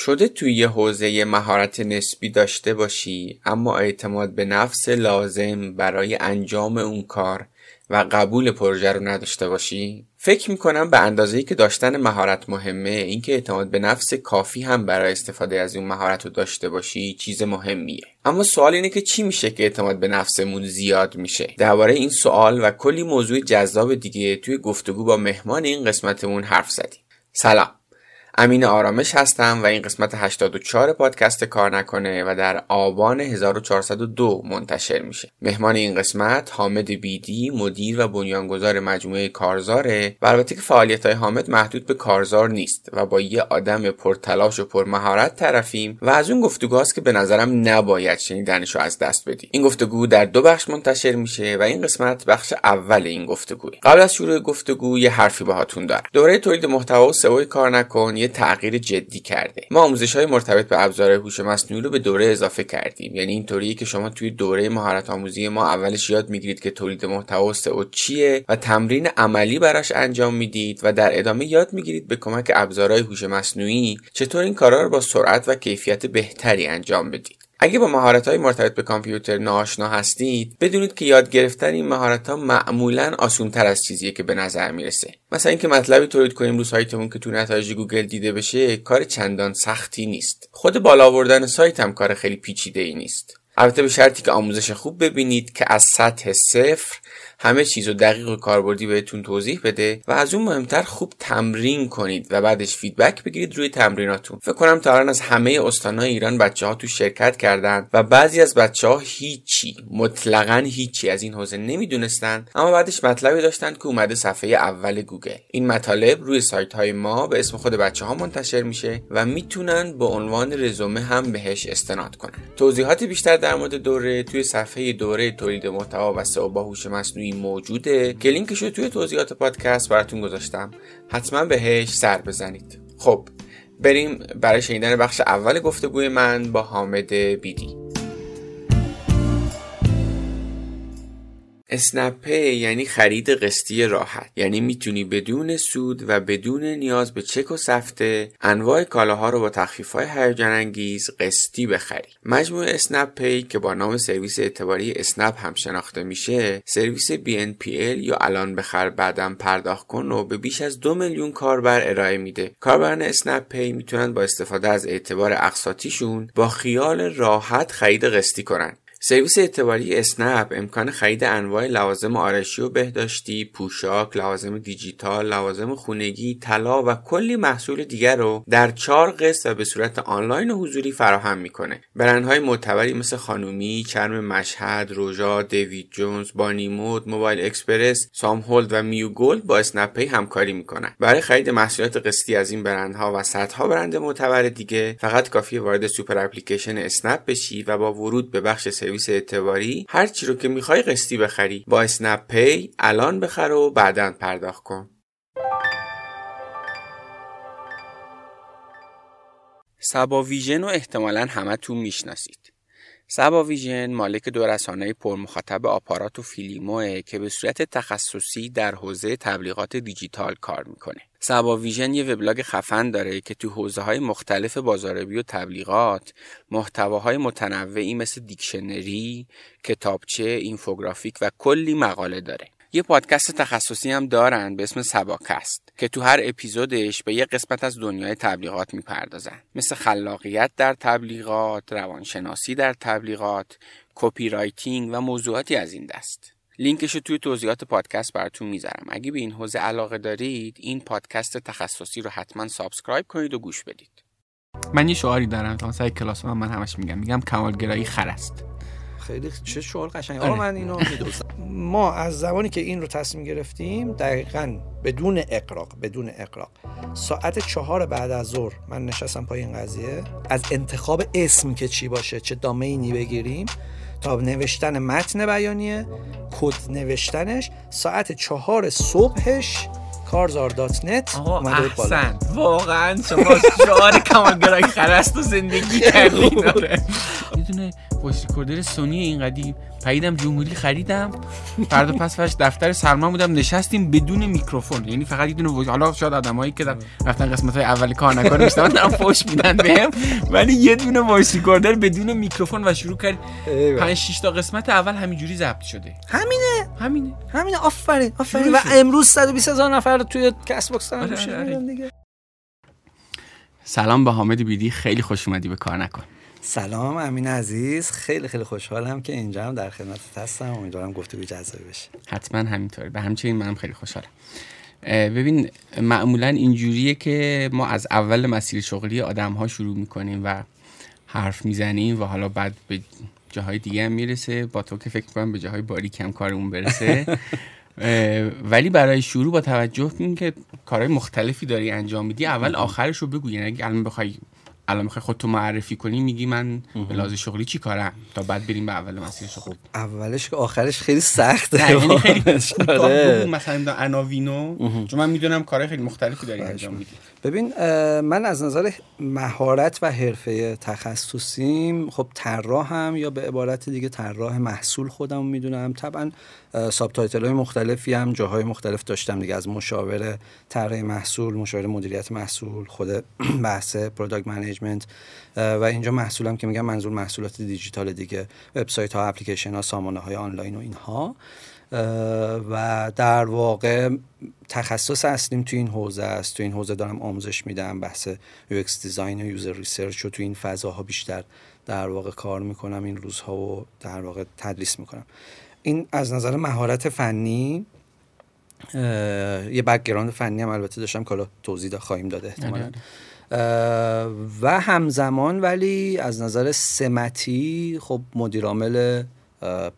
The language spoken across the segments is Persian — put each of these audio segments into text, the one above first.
شده توی یه حوزه مهارت نسبی داشته باشی اما اعتماد به نفس لازم برای انجام اون کار و قبول پروژه رو نداشته باشی؟ فکر می‌کنم به اندازه که داشتن مهارت مهمه اینکه اعتماد به نفس کافی هم برای استفاده از اون مهارت رو داشته باشی چیز مهمیه. اما سوال اینه که چی میشه که اعتماد به نفسمون زیاد میشه؟ درباره این سوال و کلی موضوع جذاب دیگه توی گفتگو با مهمان این قسمتمون حرف زدیم. سلام. امین آرامش هستم و این قسمت 84 پادکست کار نکنه و در آبان 1402 منتشر میشه. مهمان این قسمت حامد بیدی مدیر و بنیانگذار مجموعه کارزاره و البته که فعالیت های حامد محدود به کارزار نیست و با یه آدم پرتلاش و پرمهارت طرفیم و از اون گفتگوهاست که به نظرم نباید شنیدنش رو از دست بدی. این گفتگو در دو بخش منتشر میشه و این قسمت بخش اول این گفتگوه. قبل از شروع گفتگو یه حرفی باهاتون دارم. دوره تولید محتوا و سئو کار نکن یه تغییر جدی کرده. ما آموزش های مرتبط به ابزار هوش مصنوعی رو به دوره اضافه کردیم. یعنی اینطوری که شما توی دوره مهارت آموزی ما اولش یاد می‌گیرید که تولید محتوا و چیه و تمرین عملی براش انجام می‌دید و در ادامه یاد می‌گیرید به کمک ابزارهای هوش مصنوعی چطور این کارا رو با سرعت و کیفیت بهتری انجام بدید. اگه با مهارت های مرتبط به کامپیوتر ناآشنا هستید بدونید که یاد گرفتن این مهارت ها معمولا آسون تر از چیزیه که به نظر می‌رسه. مثلا اینکه مطلبی تولید کنیم رو سایتمون که تو نتایج گوگل دیده بشه کار چندان سختی نیست. خود بالا آوردن سایت هم کار خیلی پیچیده ای نیست. البته به شرطی که آموزش خوب ببینید که از سطح صفر همه چیز رو دقیق و کاربردی بهتون توضیح بده و از اون مهمتر خوب تمرین کنید و بعدش feedback بگیرید روی تمریناتون. فکر کنم تا الان از همه استانهای ایران بچه ها تو شرکت کردن و بعضی از بچه ها هیچی مطلقا هیچی از این حوزه نمی‌دونستن اما بعدش مطلبی داشتن که اومده صفحه اول گوگل. این مطالب روی سایت های ما به اسم خود بچه ها منتشر میشه و می‌تونن به عنوان رزومه هم بهش استناد کنن. توضیحات بیشتر در مورد دوره توی صفحه دوره تولید محتوا و سئو با هوش مصنوعی موجوده که لینکش رو توی توضیحات پادکست براتون گذاشتم. حتما بهش سر بزنید. خب بریم برای شنیدن بخش اول گفتگوی من با حامد بیدی. اسنپ یعنی خرید قسطی راحت. یعنی می‌تونی بدون سود و بدون نیاز به چک و سفته انواع کالاها رو با تخفیف های هیجان انگیز قسطی بخری. مجموعه اسنپ پی که با نام سرویس اعتباری اسنپ هم شناخته میشه سرویس BNPL یا الان بخر بعدا پرداخت کن رو به بیش از دو میلیون کاربر ارائه میده. کاربران اسنپ پی می‌تونن با استفاده از اعتبار اقساطیشون با خیال راحت خرید قسطی کنن. سرویس اعتباری اسنپ امکان خرید انواع لوازم آرایشی و بهداشتی، پوشاک، لوازم دیجیتال، لوازم خونگی، طلا و کلی محصول دیگر رو در چهار قسط و به صورت آنلاین و حضوری فراهم می‌کنه. برندهای معتبری مثل خانومی، چرم مشهد، روژا، دیوید جونز، بانی مود، موبایل اکسپرس، سام هولد و میو گولد با اسنپ پی همکاری می‌کنن. برای خرید محصولات قسطی از این برندها و صدها برند معتبر دیگه فقط کافیه وارد سوپر اپلیکیشن اسنپ بشی و با ورود به بخش سرویس اعتباری هر چی رو که می‌خوای قسطی بخری. با اسنپ پی الان بخر و بعدا پرداخت کن. سبا ویژن رو احتمالا همه‌تون می‌شناسید. سبا ویژن مالک دو رسانه پرمخاطب آپارات و فیلیموه که به صورت تخصصی در حوزه تبلیغات دیجیتال کار می‌کنه. سبا ویژن یه وبلاگ خفن داره که تو حوزه های مختلف بازاریابی و تبلیغات محتواهای متنوعی مثل دیکشنری، کتابچه، اینفوگرافیک و کلی مقاله داره. یه پادکست تخصصی هم دارن به اسم سباکست که تو هر اپیزودش به یه قسمت از دنیای تبلیغات می‌پردازن مثل خلاقیت در تبلیغات، روانشناسی در تبلیغات، copywriting و موضوعاتی از این دست. لینکش رو توی توضیحات پادکست براتون می‌ذارم. اگه به این حوزه علاقه دارید این پادکست تخصصی رو حتما subscribe کنید و گوش بدید. من یه شعاری دارم تا سعی کلاس من, من همش میگم میگم کمالگرایی خر است. خیلی چه شعار قشنگ. آره. من اینو میدوزم ما از زمانی که این رو تصمیم گرفتیم دقیقا بدون اغراق بدون اغراق. ساعت چهار بعد از ظهر من نشستم پای این قضیه. از انتخاب اسم که چی باشه چه domain ی بگیریم. تا نوشتن متن بیانیه کد نوشتنش. ساعت چهار صبحش کارزار dot net احسن. واقعا شما شعار کمالگرایی خر است رو زندگی کردین. یه دونه voice recorder سونی این قدیم پیدم جمهوری خریدم. فردا پس فرداش دفتر سرما بودم. نشستیم بدون میکروفون. یعنی فقط یه دونه حالا شاید آدمایی که رفتن قسمت های اولی کار نکردن نشستن دارم فوش میدن بهم. ولی یه دونه voice recorder بدون میکروفون و شروع کرد 5 6 تا قسمت اول همینجوری ضبط شده. همینه. همینه. همینه. آفرین آفرین. و امروز 120 هزار نفر توی کست باکس دارن آره آره. سلام به حامد بیدی. خیلی خوش اومدی به کار نکن. سلام امین عزیز. خیلی خیلی خوشحالم که اینجا هم در خدمت هستم. امیدوارم گفتگو جذابی بشه حتما همینطوره. به همچنین منم خیلی خوشحالم. ببین معمولا اینجوریه که ما از اول مسیر شغلی آدم ها شروع می‌کنیم و حرف می‌زنیم و حالا بعد به جاهای دیگه هم می‌رسه. با تو که فکر کنم به جاهای باریک هم کارمون برسه. ولی برای شروع با توجه به که کارهای مختلفی داری انجام میدی اول آخرش رو بگو. یعنی اگه الان بخوای الان می‌خوای خودتو معرفی کنی میگی من به لحاظ شغلی چی کارم؟ تا بعد بریم به اول مسیر شغل. اولش که آخرش خیلی سخته. یعنی خیلی آره. مثلا عناوینو چون من می‌دونم کارهای خیلی مختلفی داری انجام میدی. ببین من از نظر مهارت و حرفه تخصصیم خب طراحم یا به عبارت دیگه طراح محصول خودم می‌دونم. طبعا subtitle های مختلفی هم جاهای مختلف داشتم دیگه از مشاور طراح محصول مشاور مدیریت محصول خود بحث product management و اینجا محصولم که میگم منظور محصولات دیجیتال دیگه وبسایت ها اپلیکیشن ها سامانه های آنلاین و اینها. و در واقع تخصص اصلیم تو این حوزه است. تو این حوزه دارم آموزش میدم بحث UX design و user research و تو این فضاها بیشتر در واقع کار می‌کنم این روزها و در واقع تدریس می‌کنم. این از نظر مهارت فنی یه background فنی هم البته داشتم که توضیح خواهیم داده احتمالا. و همزمان ولی از نظر سمتی خب مدیرعامل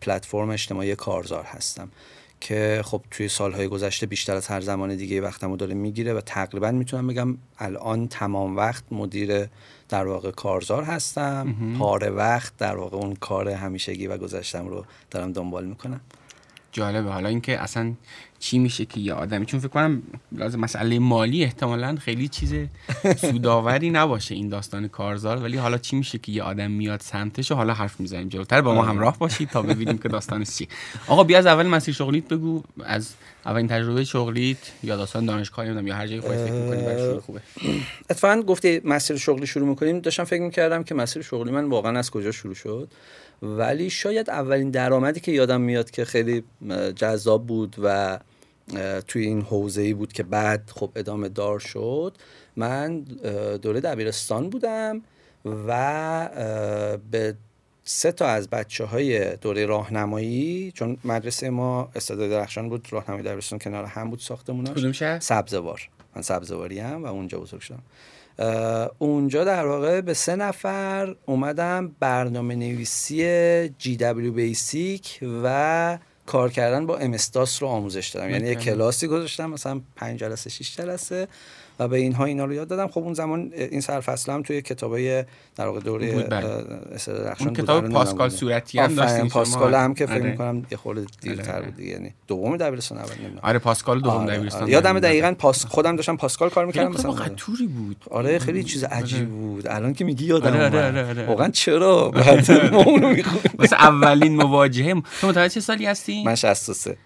پلتفرم اجتماعی کارزار هستم که خب توی سالهای گذشته بیشتر از هر زمان دیگه وقتمو داره می‌گیره و تقریبا می‌تونم بگم الان تمام وقت مدیر در واقع کارزار هستم. پاره وقت در واقع اون کار همیشگی و گذشتم رو دارم دنبال می‌کنم. جالبه. حالا اینکه اصلا چی میشه که یه آدمی چون فکر کنم لازم مسئله مالی احتمالا خیلی چیز سوداوری نباشه این داستان کارزار ولی حالا چی میشه که یه آدم میاد سمتش و حالا حرف می‌زنیم جلوتر؟ با ما آره. همراه باشید تا ببینیم که داستانش چی آقا بیا از اول مسیر شغلیت بگو. از اولین تجربه شغلیت یا داستان دانشگاهی نمی‌دونم یا هر جایی خودت فکر می‌کنی برای خوبه. اتفاقا گفتی مسیر شغلی شروع می‌کنیم. داشتم فکر می‌کردم که مسیر شغلی من واقعا از کجا شروع شد. ولی شاید اولین درآمدی که یادم میاد که خیلی جذاب بود و توی این حوزه ای بود که بعد خب ادامه دار شد. من دوره دبیرستان بودم و به سه تا از بچه های دوره راهنمایی چون مدرسه ما استاد درخشان بود راهنمایی دبیرستان کنار هم بود ساختموناش. کدوم شهر؟ سبزوار. من سبزواری هم و اونجا بزرگ شدم. اونجا در واقع به سه نفر اومدم برنامه نویسی جی دبلیو بیسیک و کار کردن با امستاس رو آموزش دادم. یعنی یه کلاسی گذاشتم مثلا پنج جلسه شش جلسه. و به اینها اینا رو یاد دادم. خب اون زمان این سرفصل هم توی کتابای در واقع دوره بله. اون کتاب پاسکال صورتی هم داشتیم پاسکال هم که فکر آره. می‌کنم یه خورده دیرتر آره. بود یعنی دوم دبیرستان اول نمی‌دونم. آره پاسکال دوم آره. دبیرستان یادم دقیقاً پاس خودم داشتم پاسکال کار می‌کردم مثلا قطوری بود. آره خیلی چیز عجیب بود. الان که میگی یادم آره واقعا چرا؟ بعد ما اونو مثلا اولین مواجهه. تو متوجه سالی هستی؟ من 63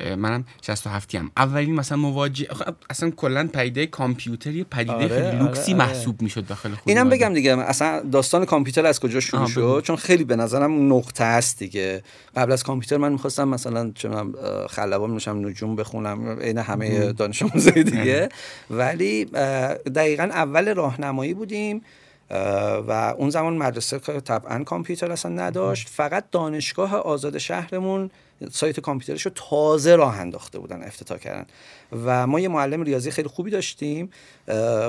منم 67 هم اولین مثلا مواجه اصلا کلا پدیده کامپیوتر یه پدیده آره، خیلی لوکسی آره، آره. محسوب می‌شد داخل خود اینم بگم دیگه اصلا داستان کامپیوتر از کجا شروع شد؟ چون خیلی به نظرم نقطه است دیگه. قبل از کامپیوتر من می‌خواستم مثلا چون خلبان میشم نجوم بخونم عین همه دانش آموزای دیگه. ولی دقیقا اول راهنمایی بودیم و اون زمان مدرسه طبعا کامپیوتر اصلا نداشت. فقط دانشگاه آزاد شهرمون سایت کامپیوترش رو تازه راه انداخته بودن افتتاح کردن. و ما یه معلم ریاضی خیلی خوبی داشتیم.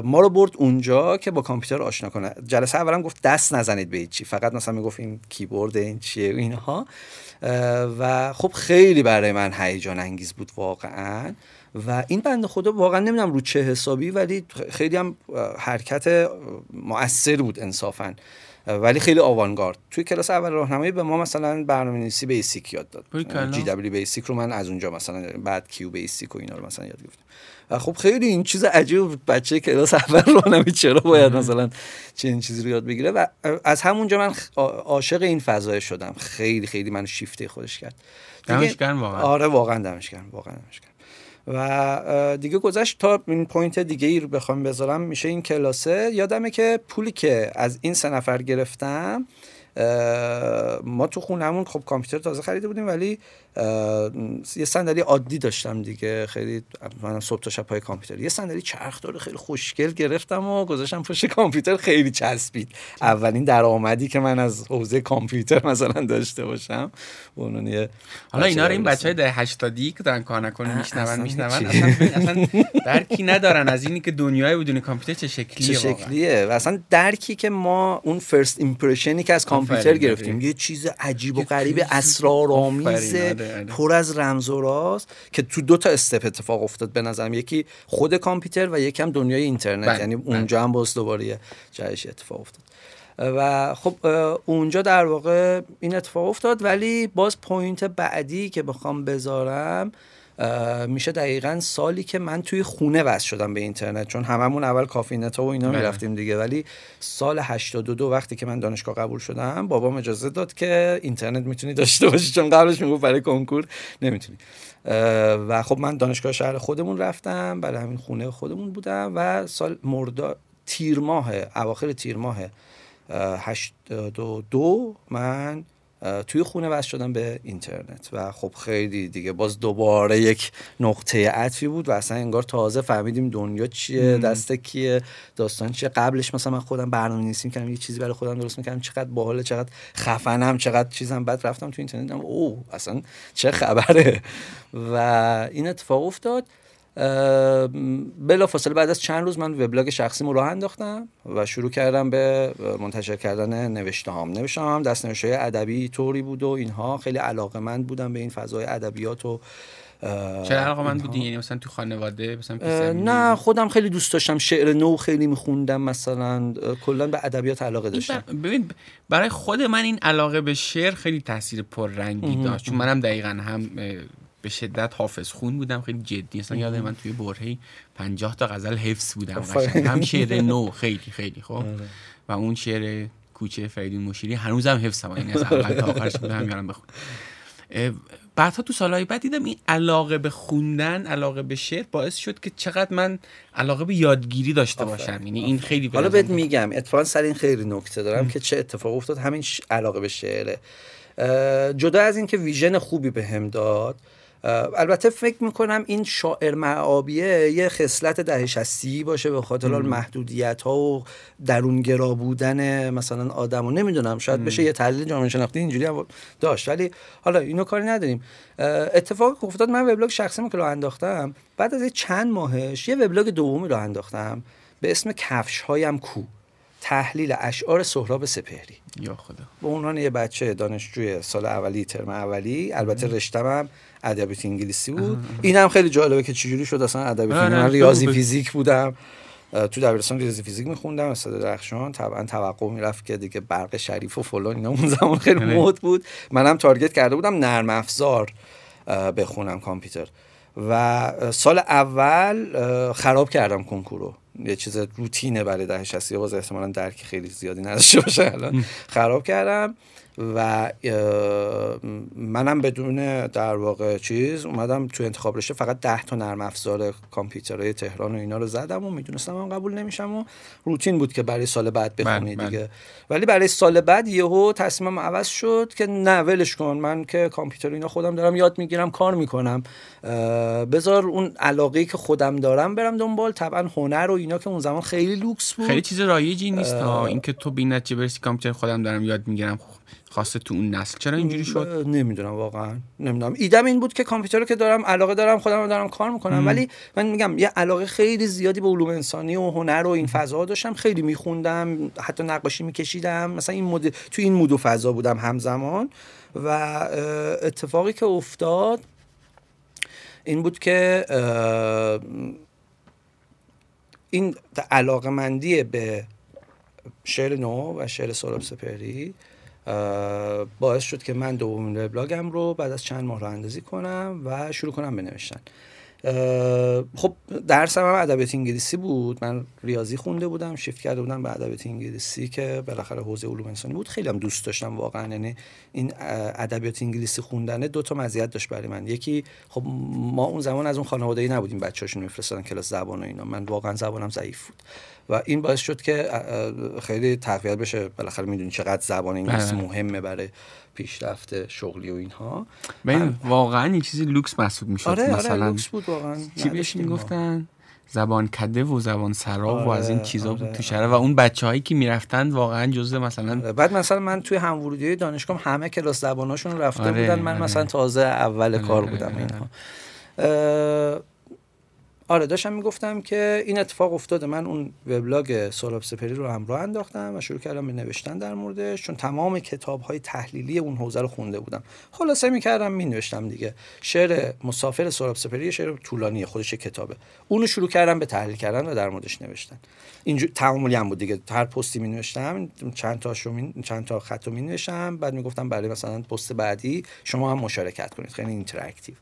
ما رو برد اونجا که با کامپیوتر آشنا کنه. جلسه اولم گفت دست نزنید به چی فقط مثلا می‌گفت این کیبورد این چیه اینها. و خب خیلی برای من هیجان انگیز بود واقعا. و این بنده خدا واقعا نمی‌دونم رو چه حسابی ولی خیلی هم حرکت مؤثر بود انصافا. ولی خیلی آوانگارد. توی کلاس اول راهنمایی به ما مثلا برنامه‌نویسی BASIC یاد داد. GW-BASIC رو من از اونجا مثلا بعد QBasic و اینا رو مثلا یاد گرفتم. و خب خیلی این چیز عجیب بچه کلاس اول راهنمایی چرا باید مثلا چنین چیزی رو یاد بگیره؟ و از همونجا من عاشق این فضای شدم. خیلی خیلی منو شیفته خودش کرد. دمش واقعا. آره واقعا دمش واقعا دمش و دیگه گذشت تا این point دیگه ای رو بخوام بذارم. میشه این کلاسه. یادمه که پولی که از این سه نفر گرفتم ما تو خونهمون خب کامپیوتر تازه خریده بودیم ولی یه صندلی عادی داشتم دیگه خیلی من صبح تا شب پای کامپیوتر. یه صندلی چرخ داره خیلی خوشگل گرفتم و گذاشتم پشت کامپیوتر خیلی چسبید. اولین درآمدی که من از حوزه کامپیوتر مثلا داشته باشم اونون حالا اینا رو این بچهای ده 80 که دارن کار نکنه میشنون میشنون اصلا درکی ندارن از اینی که دنیای بدون کامپیوتر چه شکلیه چه شکلیه؟ و اصلا درکی که ما اون فرست ایمپرشنی که از کامپیوتر گرفتیم. یه چیز عجیب و غریب اسرارآمیز آره. پر از رمز و راز که تو دو تا استپ اتفاق افتاد به نظرم یکی خود کامپیوتر و یکم دنیای اینترنت بله، یعنی بله. اونجا هم باز دوباره جایش اتفاق افتاد و خب اونجا در واقع این اتفاق افتاد ولی باز point بعدی که بخوام بذارم میشه دقیقا سالی که من توی خونه وصل شدم به اینترنت چون هممون اول کافی نتا و اینا بله. می‌رفتیم دیگه ولی سال 82 وقتی که من دانشگاه قبول شدم بابام اجازه داد که اینترنت می‌تونی داشته باشی چون قبلش می‌گفت برای کنکور نمی‌تونی و خب من دانشگاه شهر خودمون رفتم برای همین خونه خودمون بودم و سال مردا تیر ماه اواخر تیر ماه 82 من توی خونه وصل شدم به اینترنت. و خب خیلی دیگه باز دوباره یک نقطه عطفی بود و اصلا انگار تازه فهمیدیم دنیا چیه دست کیه داستان چیه. قبلش مثلا من خودم برنامه نویسی کردم یه چیزی برای خودم درست می‌کردم. چقدر باحال چقدر خفنم چقدر چیزم بعد رفتم تو اینترنت. او اصلا چه خبره. و این اتفاق افتاد. بلا فاصله بعد از چند روز من وبلاگ شخصیمو راه انداختم و شروع کردم به منتشر کردن نوشته هام. نوشته هم دست نوشته ادبی طوری بود و اینها خیلی علاقه من بودم به این فضای ادبیات و چرا علاقه من بودی یعنی مثلا تو خانواده مثلا نه خودم خیلی دوست داشتم. شعر نو خیلی میخوندم مثلا. کلا به ادبیات علاقه داشتم. ببین برای خود من این علاقه به شعر خیلی تاثیر پررنگی داشت. چون منم دقیقا هم به شدت حافظ خون بودم خیلی جدی. اصلا یادم من توی برهی 50 تا غزل حفظ بودم هم شعر نو خیلی خیلی خب. آره. و اون شعر کوچه فریدون مشیری هنوزم حفظم. این از اول تا آخرش بودم یارم بخون بعدها تو سالهای بعد دیدم این علاقه به خوندن علاقه به شعر باعث شد که چقدر من علاقه به یادگیری داشته باشم. یعنی این خیلی حالا بهت میگم اتفاقا سر این خیلی نکته دارم که چه اتفاق افتاد. همین علاقه به شعره. جدا از اینکه ویژن خوبی بهم به داد البته فکر می‌کنم این شاعر معابیه یه خصلت دهه شستی باشه به خاطر محدودیت ها و درونگرا بودن مثلا آدم و نمی‌دونم شاید بشه یه تحلیل جامعه شناختی اینجوری هم داشت. ولی حالا اینو کاری نداریم. اتفاقی که افتاد من وبلاگ شخصی که رو انداختم. بعد از چند ماهش یه وبلاگ دومی رو انداختم. به اسم کفش هایم کو. تحلیل اشعار سهراب سپهری. یا خدا. به عنوان یه بچه دانشجوی سال اولی ترم اولی البته رشتم ادبیات انگلیسی بود. اینم خیلی جالبه که چجوری شد اصلا ادبیات من ریاضی فیزیک بودم. تو دبیرستان ریاضی فیزیک میخوندم استاد درخشان. طبعا توقع می‌رفت که دیگه برق شریف و فلان اینا اون زمان خیلی آره. مود بود. منم تارگت کرده بودم نرم افزار بخونم کامپیوتر. و سال اول خراب کردم کنکورو. یه چیز روتینه برای ده شستی باز احتمالا درک خیلی زیادی نداشته باشه الان. خراب کردم. و منم بدون در واقع چیز اومدم تو انتخاب رشته فقط ده تا نرم افزار کامپیوترهای تهران و اینا رو زدم و می‌دونستم من قبول نمیشم و روتین بود که برای سال بعد بخونی بله، دیگه. بله. ولی برای سال بعد یهو تصمیمم عوض شد که نه ولش کن من که کامپیوتر اینا خودم دارم یاد می‌گیرم کار می‌کنم. بذار اون علاقه که خودم دارم برم دنبال طبعا هنر و اینا که اون زمان خیلی لوکس بود. خیلی چیز رایجی نیست اینکه تو بی برسی کامپیوتر خودم دارم یاد می‌گیرم. خاصه تو اون نسل چرا اینجوری شد؟ نمی‌دونم واقعا. نمی‌دونم. ایدم این بود که کامپیوتر رو که دارم علاقه دارم خودم رو دارم کار می‌کنم. ولی من میگم یه علاقه خیلی زیادی به علوم انسانی و هنر و این فضا داشتم. خیلی میخوندم حتی نقاشی میکشیدم. مثلا این مود تو این مود و فضا بودم همزمان. و اتفاقی که افتاد این بود که این علاقه به شعر نو و شعر سراب سپری باعث شد که من دومین وبلاگم رو بعد از چند ماه رو اندازی کنم و شروع کنم بنوشتن خب درسم هم ادبیات انگلیسی بود. من ریاضی خونده بودم شیفت کرده بودم به ادبیات انگلیسی که بالاخره حوزه علوم انسانی بود. خیلی هم دوست داشتم واقعا. یعنی این ادبیات انگلیسی خوندنه دو تا مزیت داشت برای من. یکی خب ما اون زمان از اون خانواده ای نبودیم بچه‌هاشون میفرستادن کلاس زبان و اینا. من واقعا زبانم ضعیف بود. و این باعث شد که خیلی تقویت بشه. بالاخره می‌دونی چقدر زبان انگلیسی بله. مهمه برای پیشرفت شغلی و اینها. این واقعا یه چیزی لوکس محسوب می‌شد. آره،, آره مثلا لوکس بود واقعا. چی بهش می‌گفتن؟ زبان کده و زبانسرا آره، و از این آره، چیزا آره، بود تو شهر و اون بچه هایی که می‌رفتن واقعا جزء مثلا آره، بعد مثلا من توی هم ورودی دانشگاه همه کلاس زباناشون رفته آره، بودن. من مثلا تازه اول کار بودم اینها. آره داشتم می‌گفتم که این اتفاق افتاده. من اون وبلاگ سولاب سپری رو هم راه انداختم و شروع کردم به نوشتن در موردش چون تمام کتاب های تحلیلی اون حوزه رو خونده بودم. خلاصه می‌کردم مینوشتم دیگه. شعر مسافر سولاب سپری شعر طولانی خودش کتابه. اونو شروع کردم به تحلیل کردن و در موردش نوشتن. اینجور تعاملی هم بود دیگه. هر پستی می نوشتم چند تاشو می... چند تا خط می نوشتم بعد می‌گفتم برای مثلا پست بعدی شما هم مشارکت کنید. خیلی interactive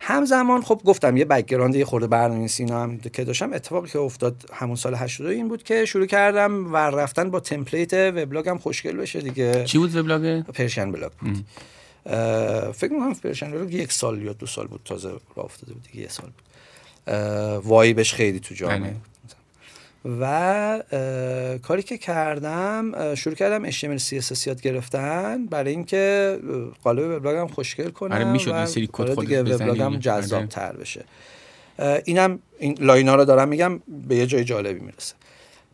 همزمان خب گفتم یه background یه خورده برنامه‌نویسی اینا هم که داشتم اتفاقی که افتاد همون سال 82 این بود که شروع کردم و رفتن با template وبلاگم خوشگل بشه دیگه. چی بود وبلاگ؟ پرشن بلاگ بود. فکر می‌کنم پرشن بلاگ یک سال یا دو سال بود تازه راه افتاده بود دیگه یه سال بود. vibe ش خیلی تو جامعه. بله. و کاری که کردم شروع کردم HTML CSS یاد گرفتن. برای اینکه قالب وبلاگم خوشگل کنم آره می‌شد. یه سری کد دیگه وبلاگم جذاب آره. تر بشه. اینم این line ا رو دارم میگم به یه جای جالبی می‌رسه.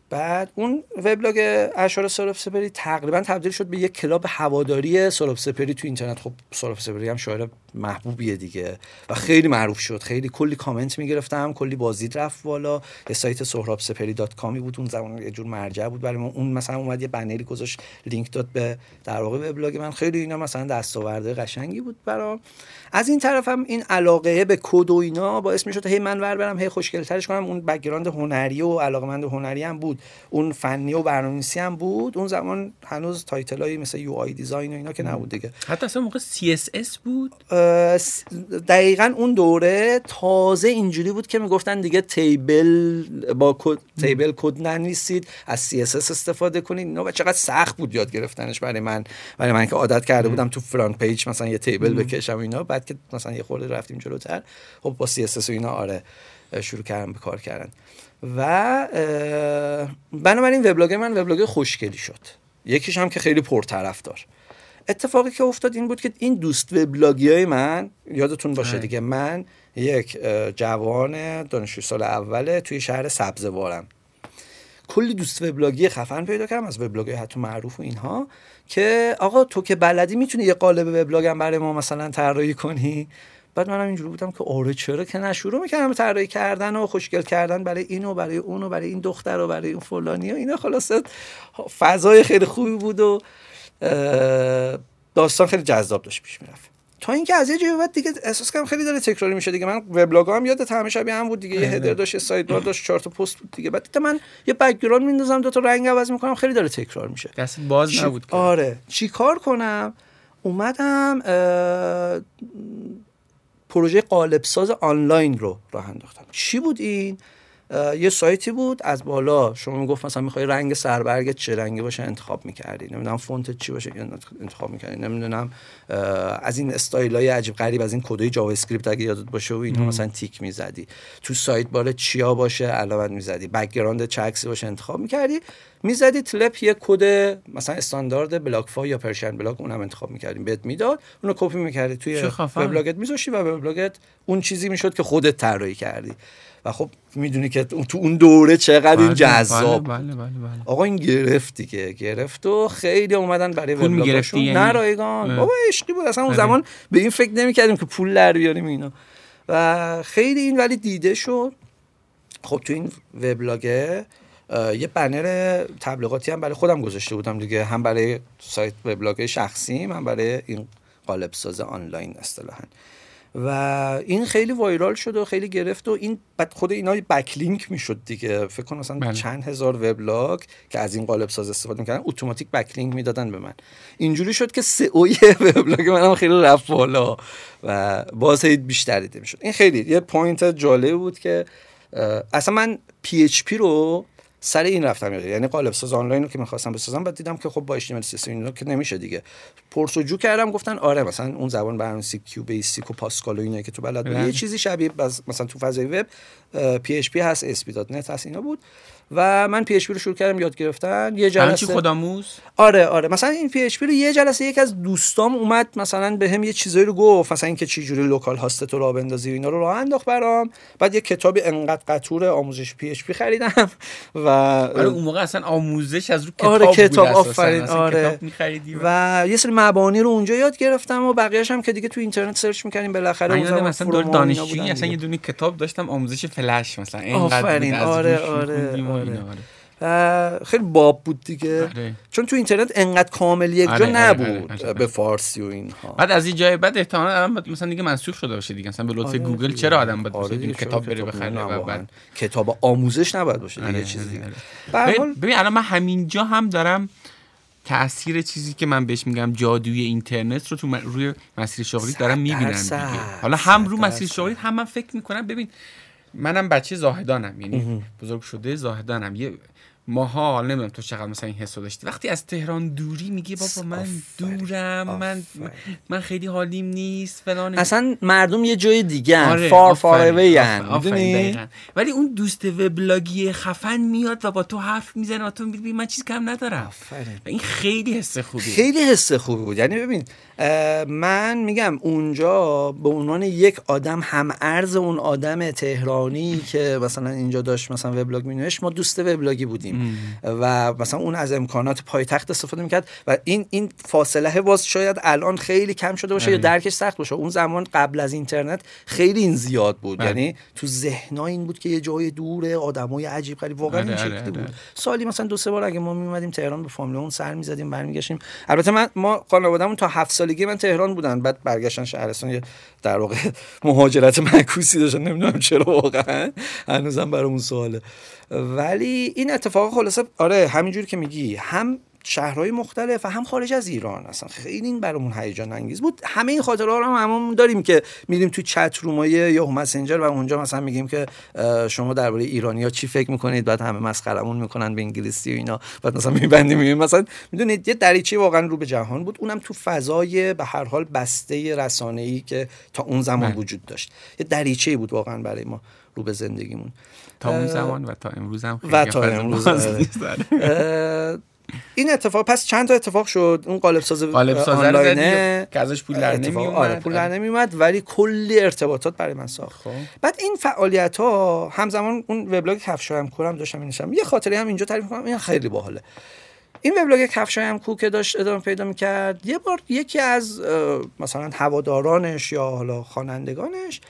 بعد اون وبلاگ اشعار سهراب سپهری تقریبا تبدیل شد به یک کلاب هواداری سهراب سپهری تو اینترنت. خب سهراب سپهری هم شاعر محبوبیه دیگه. و خیلی معروف شد. خیلی کلی کامنت می‌گرفتم. کلی بازدید رفت بالا یه سایت سهراب سپهری dot com ی بود. اون زمان یه جور مرجع بود برای من اون مثلا اومد یه banner ی گذاشت لینک داد به در واقع وبلاگ من. خیلی اینا مثلا دستاورد قشنگی بود برام. از این طرف هم این علاقه به کد و اینا باعث می‌شد هی من ور برم هی خوشگل ترش کنم. اون background هنری و علاقمند هنری هم بود. اون فنی و برنامه‌نویسی هم بود. اون زمان هنوز title هایی مثل UI design و اینا که نبود دیگه. حتی اصلا موقع CSS بود؟ دقیقا اون دوره تازه اینجوری بود که می‌گفتن دیگه table با کد table کد ننویسید از CSS استفاده کنید. اینا چقدر سخت بود یاد گرفتنش برای من. برای من که عادت کرده بودم تو FrontPage مثلا یه table بکشم اینا. بعد که مثلا یه خورده رفتیم جلوتر خب با CSS و اینا آره شروع کردم به کار کردن. و بنابراین وبلاگ من وبلاگ خوشگلی شد. یکیش هم که خیلی پرطرفدار. اتفاقی که افتاد این بود که این دوست وبلاگی های من یادتون باشه دیگه من یک جوان دانشجو سال اوله توی شهر سبزوارم. کلی دوست وبلاگی خفن پیدا کردم از وبلاگ حتی معروف و اینها که آقا تو که بلدی می‌تونی یه قالب وبلاگم برای ما مثلا طراحی کنی؟ بعد منم اینجوری بودم که آره چرا که نه شروع می‌کردم طراحی کردن و خوشگل کردن برای اینو برای اونو برای این دختر و برای اون فلانی و اینا. خلاص فضای خیلی خوبی بود و داستان خیلی جذاب داشت پیش می‌رفت. تا اینکه از یه جایی بعد دیگه احساس کردم خیلی داره تکراری میشه دیگه. من وبلاگ هم یادت همه شبیه هم بود دیگه. یه هدر داشت یه سایت بار داشت چهار تا پست بود دیگه. بعد من یه بک‌گراند میندازم دو تا رنگ عوض می‌کنم خیلی داره تکرار میشه. دست باز نبود آره. چی کار کنم؟ اومدم پروژه قالب ساز آنلاین رو راه انداختم. چی بود این؟ یه سایتی بود از بالا شما می‌گفت مثلا می‌خوای رنگ سربرگت چه رنگی باشه انتخاب می‌کردی نمی‌دونم font چی باشه انتخاب می‌کردی نمی‌دونم از این استایل های عجیب غریب از این کدای JavaScript اگه یادت باشه و اینها مثلا تیک می‌زدی. تو sidebar چیا باشه علامت می‌زدی. background چه عکسی باشه انتخاب می‌کردی. می‌زدی تلپ یه کد مثلا استاندارد بلاگفا یا پرشن بلاگ اونم انتخاب می‌کردیم. بهت می‌داد اونو کپی می‌کردی. توی وبلاگت میذاشتی و وبلاگت اون چیزی می‌شد که خودت طراحی کردی. و خب می‌دونی که تو اون دوره چقدر این بله، جذاب. بله بله بله بله. آقا این گرفت دیگه گرفت و خیلی اومدن برای وبلاگشون یعنی؟ نه رایگان. بابا عشقی بود. اصلا اون بله. زمان به این فکر نمی‌کردیم که پول در بیاریم اینا. و خیلی این ولی دیده شد. خب تو این وبلاگه یه بنر تبلیغاتی هم برای خودم گذاشته بودم دیگه. هم برای سایت وبلاگ شخصی هم برای این قالب ساز آنلاین اصطلاحا. و این خیلی viral شد و خیلی گرفت و این بعد خود اینا backlink می‌شد دیگه. فکر کنم مثلا بله. چند هزار وبلاگ که از این قالب ساز استفاده می‌کردن اتوماتیک backlink می‌دادن به من. اینجوری شد که SEO وبلاگ منم خیلی رفت بالا و باز بیشتر دیده می‌شد. این خیلی یه point جالب بود که اصلا من PHP رو سر این رفتم. یعنی قالب ساز آنلاین رو که می‌خواستم بسازم بعد دیدم که خب با HTML CSS اینا که نمیشه دیگه. پرس‌وجو کردم گفتن آره مثلا اون زبان برنامه‌نویسی QBasic و Pascal و اینا که تو بلدی یه چیزی شبیه مثلا تو فضای وب پی اچ پی هست اس پی نت هست اینا بود. و من PHP رو شروع کردم یاد گرفتن. یه جلسه خودآموز آره آره. مثلا این PHP رو یه جلسه یکی از دوستام اومد مثلا بهم یه چیزایی رو گفت. مثلا اینکه چه جوری localhost تو راه بندازی اینا رو راه انداخت برام. بعد یه کتابی انقدر قطور آموزش PHP خریدم و آره اون موقع اصلا آموزش از رو کتاب آره کتاب آفرین آره. و... یه سری مبانی رو اونجا یاد گرفتم و بقیه‌اش هم که دیگه تو اینترنت search می‌کردیم بالاخره اون زمان مثلا دانشجویی اصلا یه دونه کتاب داشتم آموزش فلش مثلا. آفرین آره آره, آره. خیلی باب بود دیگه. آره. چون تو اینترنت انقدر کامل یک جا آره، آره، نبود به فارسی و اینها. بعد از این جای بعد احتمالاً مثلا دیگه منسوخ شده باشه دیگه. مثلا به لطف گوگل چرا آدم باید کتاب بره بخره؟ و بعد کتاب آموزش نباید باشه دیگه چیزی ببین الان من همینجا هم دارم تاثیر چیزی که من بهش میگم جادوی اینترنت رو تو روی مسیر شغلی دارم می‌بینم دیگه. حالا هم رو مسیر شغلی هم من فکر می‌کنم ببین منم بچه زاهدانم یعنی بزرگ شده زاهدانم. یه ماها حالا نمی‌دونم تو چقدر مثلا این حسو داشتی. وقتی از تهران دوری میگی بابا من دورم من من خیلی حالیم نیست فلان. اصلا مردم یه جای دیگه آره فار فار ولی اون دوست وبلاگی خفن میاد و با تو حرف می‌زنه و تو میگی من چیز کم ندارم. این خیلی حس خوبی خیلی حس خوبی بود. یعنی ببین من میگم اونجا به عنوان یک آدم هم ارز اون آدم تهرانی که مثلا اینجا داشت مثلا وبلاگ مینوشت ما دوست وبلاگی بودیم. و مثلا اون از امکانات پایتخت استفاده می‌کرد و این این فاصله باز شاید الان خیلی کم شده باشه یا آره. درکش سخت باشه. اون زمان قبل از اینترنت خیلی این زیاد بود. آره. یعنی تو ذهنا این بود که یه جای دوره آدمای عجیب غریب. واقعا این آره، شکلی بود. سالی مثلا دو سه بار اگه ما میومدیم تهران به فامیل اون سر می‌زدیم برمیگشتیم. البته من ما خانوادهمون تا هفت سالگی من تهران بودن. بعد برگشتن شهرستان یه در واقع مهاجرت معکوسی داشتن. نمی‌دونم چرا واقعا. هنوزم برامون سواله. ولی این اتفاق خلاصه آره همینجوری که میگی. هم شهرهای مختلف و هم خارج از ایران اصلا خیلی این برامون هیجان انگیز بود. همه این خاطره ها رو هم همون داریم که میریم تو چت رومای یا مسنجر و اونجا مثلا میگیم که شما درباره ایرانی ها چی فکر می‌کنید؟ بعد همه مسخرمون می‌کنن به انگلیسی و اینا. بعد مثلا میبندیم می‌بینیم. مثلا می‌دونید یه دریچه واقعا رو به جهان بود. اونم تو فضای به هر حال بسته رسانه ای که تا اون زمان نه. وجود داشت. یه دریچه بود واقعا برای ما رو به زندگیمون. تا اون زمان و تا امروز هم و تا امروز این اتفاق پس چند تا اتفاق شد؟ اون قالب ساز قالب ساز آنلاینه. که ازش پول در نمی اومد آره پول در نمی اومد ولی کلی ارتباطات برای من ساخت. خب. بعد این فعالیت ها همزمان اون وبلاگ کفشایم کورم داشتم اینشم یه خاطره هم اینجا تعریف کنم این خیلی باحاله. این وبلاگ کفشایم کو که داشت ادامه پیدا می‌کرد یه بار یکی از مثلا هوادارانش یا حالا خوانندگانش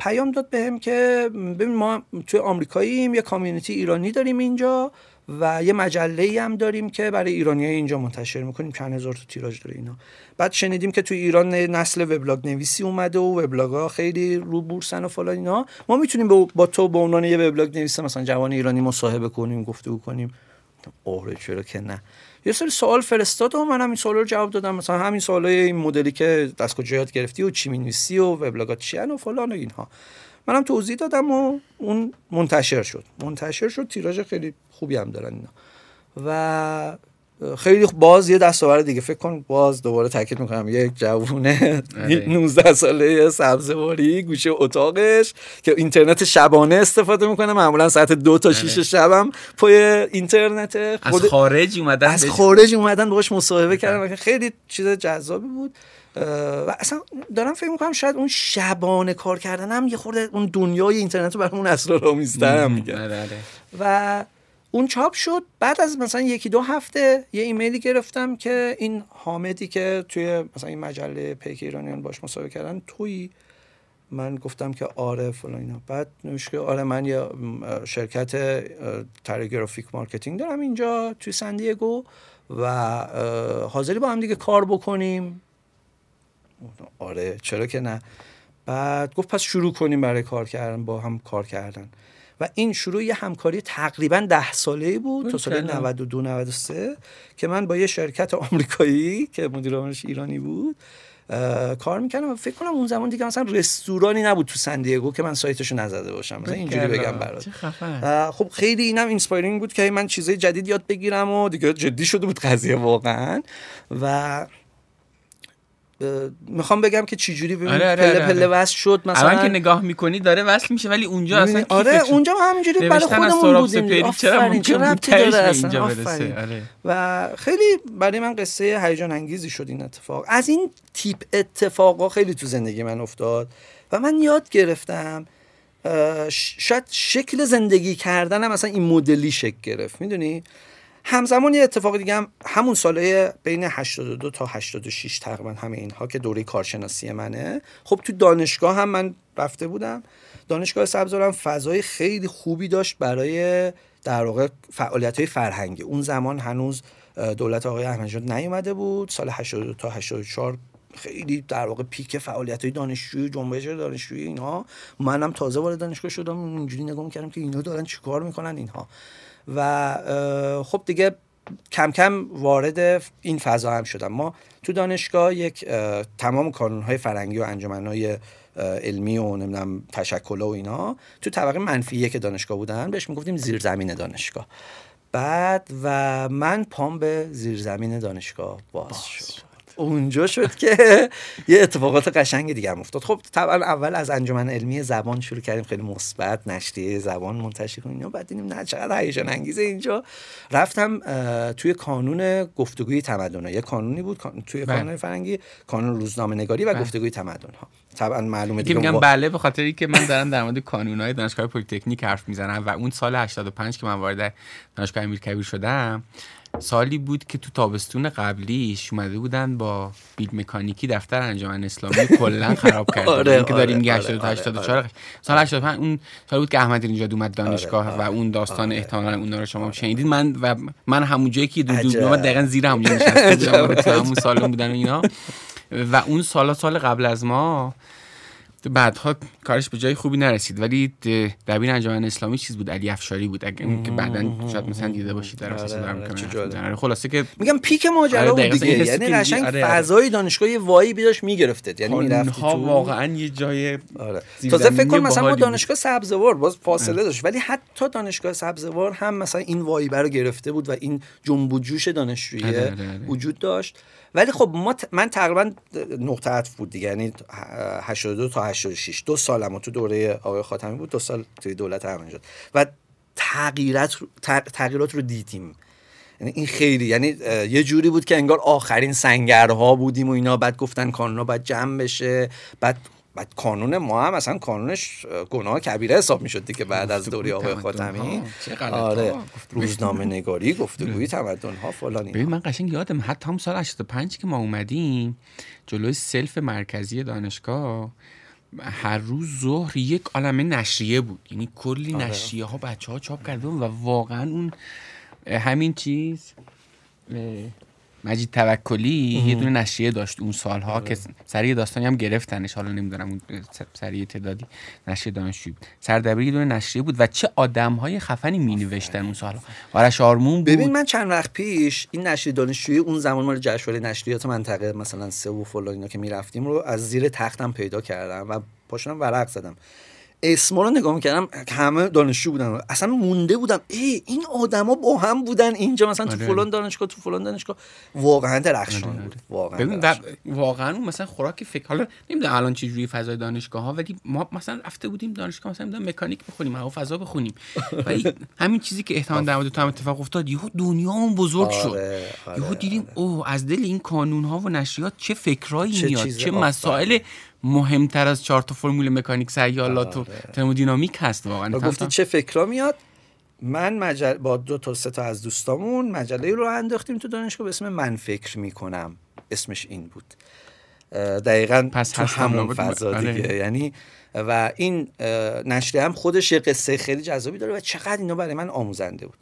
پیام داد بهم که ببین ما توی آمریکاییم یه کامیونیتی ایرانی داریم اینجا. و یه مجله ای هم داریم که برای ایرانی های اینجا منتشر می‌کنیم چند هزار تا تیراژ داره اینا. بعد شنیدیم که تو ایران نسل وبلاگ نویسی اومده و وبلاگ ها خیلی رو بورسن و فلان اینا. ما می‌تونیم با تو به عنوان یه وبلاگ نویس مثلا جوان ایرانی مصاحبه کنیم گفتگو کنیم. اوه چرا که نه. یه سری سوال فرستاد و من همین سوال رو جواب دادم. مثلا همین سوالای این مدلی که دست کجا یاد گرفتی و چی می‌نویسی و وبلاگات چی و فلان و اینها. منم توضیح دادم و اون منتشر شد. منتشر شد تیراژ خیلی خوبی هم دارن اینا. و خیلی باز یه دستاورد دیگه. فکر کن باز دوباره تاکید می‌کنم یک جوونه 19 آره. ساله سبزواری گوشه اتاقش که اینترنت شبانه استفاده می‌کنه. معمولا ساعت دو تا شیش آره. شبم پای اینترنت. خود... از خارج اومدن از خارج اومدن باش مصاحبه کردن. خیلی چیز جذابی بود. و اصلا دارم فکر می‌کنم شاید اون شبانه کار کردن هم یه خورده اون دنیای اینترنت رو برامون اسرارآمیزتر میگه آره، و اون چاپ شد. بعد از مثلا یکی دو هفته یه ایمیلی گرفتم که این حامدی که توی مثلا این مجله پیک ایرانیان باش مسابقه کردن توی من گفتم که آره فلان اینا. بعد نوشته آره من یه شرکت تری graphic marketing دارم اینجا توی سن‌دیگو و حاضری با هم دیگه کار بکنیم. آره چرا که نه. بعد گفت پس شروع کنیم برای کار کردن با هم کار کردن. و این شروع یه همکاری تقریبا ده ساله بود تا سال 92 93 که من با یه شرکت آمریکایی که مدیر عاملش ایرانی بود کار می‌کردم و فکر کنم اون زمان دیگه مثلا رستورانی نبود تو سن‌دیگو که من سایتشو نزده باشم. مثلا اینجوری بگم برات. خب خیلی اینم inspiring بود که من چیزای جدید یاد بگیرم و دیگه جدی شده بود قضیه واقعا. و می‌خوام بگم که چی جوری ببین آره آره پله پله آره. وصل شد مثلا الان که نگاه می‌کنی داره وصل میشه ولی اونجا اصلا آره اونجا همینجوری برای خودمون بودیم. چرا ممکن بود اینجا برسه؟ آره. و خیلی برای من قصه هیجان انگیزی شد این اتفاق. از این تیپ اتفاقا خیلی تو زندگی من افتاد و من یاد گرفتم شاید شکل زندگی کردنم مثلا این مدلی شکل گرفت. می‌دونی؟ همزمان یه اتفاق دیگه هم همون سالهای بین 82 تا 86 تقریبا همه اینها که دوره کارشناسی منه. خب تو دانشگاه هم من رفته بودم. دانشگاه سبزوارم فضای خیلی خوبی داشت برای در واقع فعالیت های فرهنگی. اون زمان هنوز دولت آقای احمدی نیومده بود. سال 82 تا 84 خیلی در واقع پیک فعالیت های دانشجویی جنبش دانشجویی اینها. منم تازه وارد دانشگاه شدم. اینجوری نگاه می‌کردم که اینا دارن چیکار می‌کنن اینها. و خب دیگه کم کم وارد این فضا هم شدم. ما تو دانشگاه یک تمام های فرنگی و انجمنهای علمی و نمی‌دونم تشکل و اینا تو طبقه منفی یک دانشگاه بودن بهش می‌گفتیم زیرزمین دانشگاه. بعد و من پام به زیرزمین دانشگاه باز شد. اونجا شد که یه اتفاقات قشنگ دیگه هم افتاد. خب طبعا اول از انجمن علمی زبان شروع کردیم. خیلی مثلا نشریه زبان منتشر کنیم. بعد دیدیم نه چقدر هیجان انگیزه اینجا. رفتم توی کانون گفتگوی تمدن یه کانونی بود توی بله. کانون فرهنگی کانون روزنامه نگاری و بله. گفتگوی تمدن ها طبعا معلومه دیگه میگم بله به خاطر که من دارم در مورد کانونهای دانشگاه پلیتکنیک حرف می‌زنم و اون سال 85 که من وارد دانشگاه امیرکبیر شدم سالی بود که تو تابستون قبلیش اومده بودن با بیل مکانیکی دفتر انجمن اسلامی کلا خراب کردن آره، که داریم میگه 84 آره، سال 85 اون سال بود که احمد نژاد اومد دانشگاه آره، و اون داستان احتمالاً اون رو شما شنیدید. من و من همون جایی که دو دو دقیقاً زیر همونجا نشسته بودم تو همون سالن بودن و اینا. و اون سالا سال قبل از ما بعدها کارش به جای خوبی نرسید. ولی دبیر انجمن اسلامی چیز بود علی افشاری بود. اگه اون که بعدا شاید مثلا دیده باشید در اساس دارم آره، خلاصه که میگم پیک ماجرا آره، بود دیگه. یعنی قشنگ آره، فضای دانشگاه وایی بیداش می‌گرفته یعنی می‌رفتی تو واقعا یه جای تازه فکر کن مثلا ما دانشگاه سبزوار باز فاصله داشت. ولی حتی دانشگاه سبزوار هم مثلا این وایی برو گرفته بود و این جنب و جوش دانشجویی وجود داشت. ولی خب ما من تقریبا نقطه عطف بود دیگه یعنی 82 تا 86 دو سالم تو دوره آقای خاتمی بود دو سال توی دولت همین شد. و تغییرات تغییرات رو دیدیم. یعنی این خیلی یعنی یه جوری بود که انگار آخرین سنگرها بودیم و اینا بعد گفتن کانونا باید جمع بشه بعد بعد کانون ما هم اصلا کانونش گناه کبیره حساب می‌شد دیگه بعد از دوری آقای خاتمی. آره روزنامه نگاری گفتگوی تمدن ها فلان ببین من قشنگ یادم حتی هم سال 85 که ما اومدیم جلوی سلف مرکزی دانشگاه هر روز ظهر یک عالمه نشریه بود. یعنی کلی آره. نشریه ها بچه ها چاپ کرده و واقعا اون همین چیز مجید توکلی یه دونه نشریه داشت اون سالها آره. که سریع داستانی هم گرفتنش. حالا نمی‌دونم اون سریع تعدادی نشریه دانشجویی بود. سردبیر یه دونه نشریه بود و چه آدم های خفنی می نوشتن اون سالها. آرش آرمون بود. ببین من چند وقت پیش این نشریه دانشجویی اون زمان مال جشنواره نشریات منطقه مثلا سه و فلان اینا که می‌رفتیم رو از زیر تختم پیدا کردم و پاشونم ورق زدم. اسما رو نگاه می‌کردم همه دانشجو بودن اصلا مونده بودم ای این آدما با هم بودن اینجا مثلا تو آره. فلان دانشگاه تو فلان دانشگاه واقعا درخشان آره. بود واقعا ببین واقعا مثلا خوراک فکر حالا نمی‌دونم الان چه جوری فضای دانشگاه ها ولی ما مثلا رفته بودیم دانشگاه مثلا مکانیک بخونیم هوا فضا بخونیم ولی همین چیزی که احتمال در مورد تو هم اتفاق افتاد یهو دنیامون بزرگ آره. شد آره. یهو دیدیم اوه از دل این کانون ها و نشریات چه فکرایی میاد چه مسائل مهمتر از چهار تا فرمول مکانیک سیالات و آره. ترمودینامیک هست واقعا. گفتی چه فکرا میاد؟ من مجل... با دو تا سه تا از دوستامون مجله رو انداختیم تو دانشگاه به اسم من فکر می‌کنم. اسمش این بود. دقیقا پس تو همون فضا آره. دیگه. یعنی و این نشریه هم خودش یه قصه خیلی جذابی داره و چقدر اینا برای من آموزنده بود.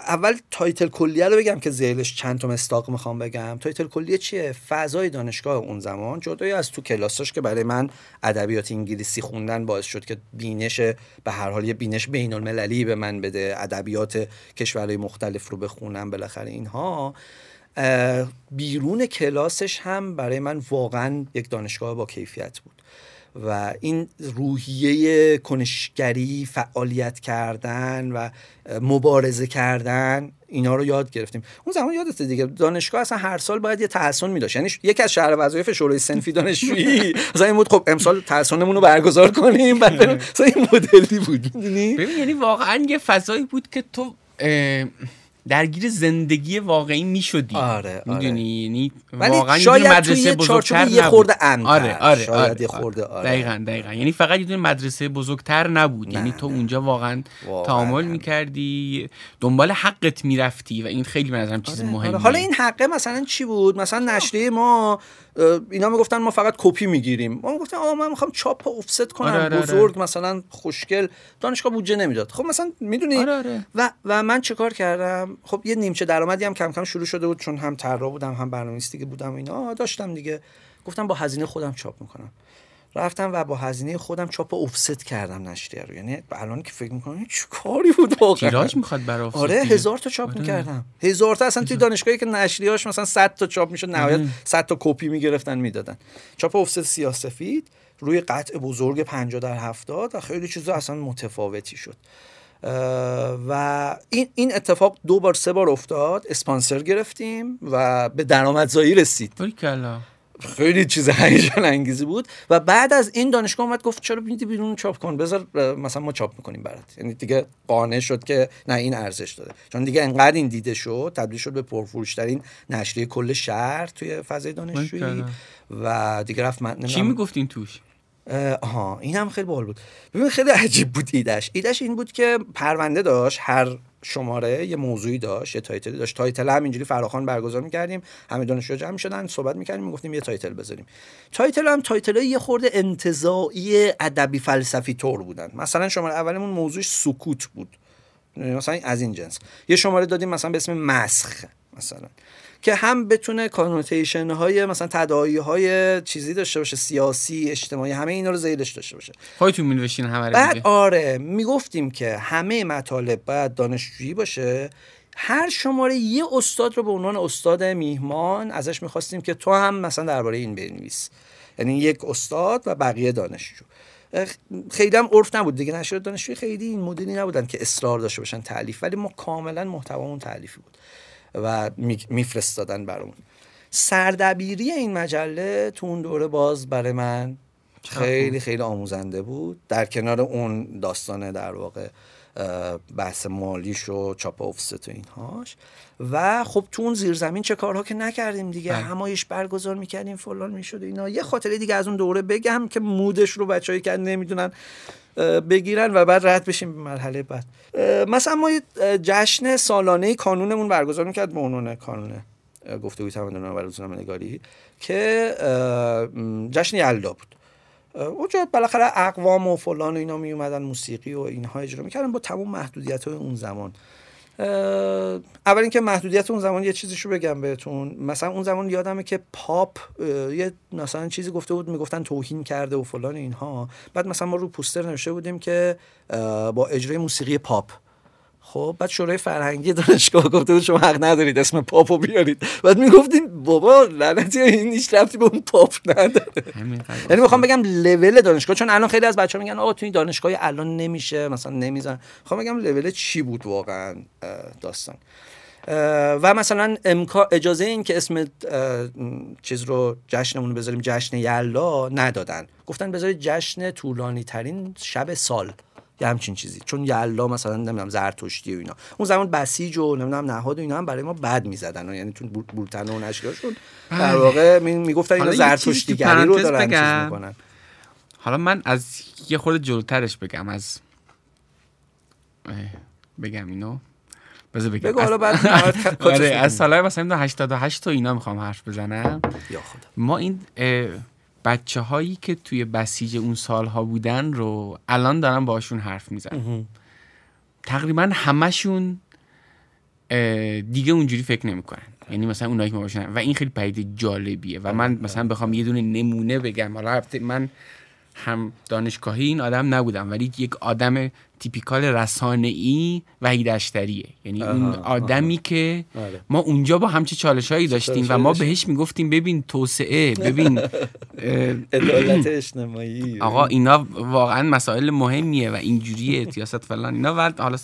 اول title کلیه رو بگم که ذیلش چند تا مصداق می‌خوام بگم. title کلیه چیه؟ فضای دانشگاه اون زمان جدای از تو کلاساش که برای من ادبیات انگلیسی خوندن باعث شد که بینش به هر حال یه بینش بین المللی به من بده ادبیات کشورهای مختلف رو بخونم بالاخره اینها. بیرون کلاسش هم برای من واقعا یک دانشگاه با کیفیت بود. و این روحیه کنشگری فعالیت کردن و مبارزه کردن اینا رو یاد گرفتیم. اون زمان یادته دیگه دانشگاه اصلا هر سال باید یه تحسن می داشت یعنی یکی از شهر وظایف شورای سنفی دانشجویی مثلا این بود خب امسال تحسنمون رو برگزار کنیم. بعد مثلا این مدلی بود. ببین یعنی واقعا یه فضایی بود که تو درگیر زندگی واقعی می‌شدی. آره می‌دونی؟ یعنی واقعا شاید یه مدرسه بزرگتر یه خورده امن آره آره شاید آره. یه خورده آره. دقیقاً دقیقاً. یعنی فقط یه مدرسه بزرگتر نبود. یعنی تو اونجا واقعا تعامل می‌کردی دنبال حقت می‌رفتی و این خیلی به نظرم چیز آره. مهمه آره. حالا این حقه مثلا چی بود؟ مثلا نشریه ما اینا می‌گفتن ما فقط کپی می‌گیریم. ما می‌گفتن آقا من می‌خوام چاپ و افست کنم. آره آره بزرگ آره. مثلا خوشگل. دانشگاه بودجه نمی‌داد. خب مثلا می‌دونی؟ آره آره. و و من چه کار کردم؟ خب یه نیمچه درآمدی هم کم کم شروع شده بود چون هم طراح بودم هم برنامه‌نویسی بودم اینا. داشتم دیگه. گفتم با هزینه خودم چاپ می‌کنم. رفتم و با هزینه خودم چاپ افست کردم نشریه رو. یعنی الان که فکر می‌کنم چه کاری بود واقعا. تیراژ می‌خواد برای آره هزار تا چاپ آره. می‌کردم. هزار تا اصلا توی دانشگاهی که نشریهاش مثلا 100 تا چاپ می‌شد نهایت 100 تا کپی می‌گرفتن می‌دادن. چاپ افست سیاه سفید روی قطع بزرگ 50 در 70 و خیلی چیزا اصلا متفاوتی شد. و این این اتفاق دو بار سه بار افتاد. اسپانسر گرفتیم و به درآمدزایی رسید. خیلی چیز هیجان انگیزی بود. و بعد از این دانشگاه اومد گفت چرا میدی بیرون چاپ کن؟ بذار مثلا ما چاپ می‌کنیم برات. یعنی دیگه قانع شد که نه این ارزش داره. چون دیگه انقدر این دیده شد تبدیل شد به پرفروشترین نشریه کل شهر توی فضای دانشجویی. و دیگه رفت من چی می‌گفتین توش؟ آها این هم خیلی باحال بود. ببین خیلی عجیب بود ایدش ایدش این بود که پرونده داشت هر شماره یه موضوعی داشت یه title ی داشت. title هم اینجوری فراخوان برگزار می‌کردیم همه دانشجو جمع می‌شدن صحبت می‌کردیم می‌گفتیم یه title بذاریم. title هم title یه خورده انتزاعی ادبی فلسفی طور بودن. مثلا شماره اولمون موضوعش سکوت بود. مثلا از این جنس. یه شماره دادیم مثلا به اسم مسخ مثلا. که هم بتونه کانوتیشن های مثلا تداعی های چیزی داشته باشه سیاسی اجتماعی همه اینا رو زیرش داشته باشه. خودتون می همه بعد آره می‌گفتیم که همه مطالب باید دانشجویی باشه. هر شماره یه استاد رو به عنوان استاد میهمان ازش می‌خواستیم که تو هم مثلا درباره این بنویس. یعنی یک استاد و بقیه دانشجو. خیلی هم عرف نبود دیگه. نشر دانشجوی خیلی این مدلی نبودن که اصرار داشته باشن تعلیف ولی ما کاملا محتوامون تعلیفی بود. و میفرستادن برامون. سردبیری این مجله تو اون دوره باز برای من خیلی خیلی آموزنده بود. در کنار اون داستان در واقع بحث مالیش و چاپ افست و اینهاش. و خب تو اون زیرزمین چه کارها که نکردیم دیگه. بله. همایش برگزار می‌کردیم فلان می‌شد اینا. یه خاطره دیگه از اون دوره بگم که مودش رو بچه‌ای که نمی‌دونن. بگیرن و بعد رد بشیم به مرحله بعد. مثلا ما جشن سالانه کانونمون برگزار می‌کرد به عنوان کانون گفتگوی تمدن و روزنامه نگاری که جشن یلدا بود. اونجا بالاخره اقوام و فلان و اینا می اومدن موسیقی و اینها اجرا می‌کردن با تمام محدودیت های اون زمان. اول اینکه محدودیت اون زمان یه چیزیشو بگم بهتون. مثلا اون زمان یادمه که پاپ یه مثلا چیزی گفته بود می‌گفتن توهین کرده و فلان اینها. بعد مثلا ما رو پوستر نوشته بودیم که با اجرای موسیقی پاپ. خب بعد شورای فرهنگی دانشگاه گفته بود شما حق ندارید اسم پاپو بیارید. بعد می‌گفتیم بابا لعنتی این هیچ رفتی به اون پاپ نداره. یعنی می‌خوام بگم لول دانشگاه چون الان خیلی از بچه‌ها میگن آقا تو این دانشگاه الان نمیشه مثلا نمیزن می‌خوام بگم لول چی بود واقعا داستان. و مثلا امکان اجازه این که اسم چیز رو جشنمون بذاریم جشن یلا ندادن. گفتن بذارید جشن طولانی ترین شب سال. یه همچین چیزی. چون یلا مثلا نمی‌دونم زرتشتی و اینا. اون زمان بسیج و نمی‌دونم نهاد و اینا هم برای ما بد می‌زدن یعنی تو بولتن و نشریاشون در بله. واقع می‌گفتن اینا زرتشتیگری رو دارن چیز می‌کنن. حالا من از یه خورده جلوترش بگم از بگم اینو. بذار بگم. بگو حالا بعد آره از سالهای مثلا 88 تا اینا می‌خوام حرف بزنم. یا خدا. ما این بچه هایی که توی بسیج اون سالها بودن رو الان دارم باشون حرف می‌زنم تقریبا همشون دیگه اونجوری فکر نمی‌کنن. یعنی مثلا اونایی که ما باشن. و این خیلی پدیده جالبیه. و من مثلا بخوام یه دونه نمونه بگم. حالا من هم دانشگاهی این آدم نبودم. ولی یک آدم تیپیکال رسانه ای و هیدشتریه یعنی اون آدمی که آره. ما اونجا با همچه چالش هایی داشتیم و ما بهش می‌گفتیم ببین توسعه ببین عدالت اجتماعی. آقا اینا واقعا مسائل مهمیه و اینجوریه سیاست فلان اینا حالا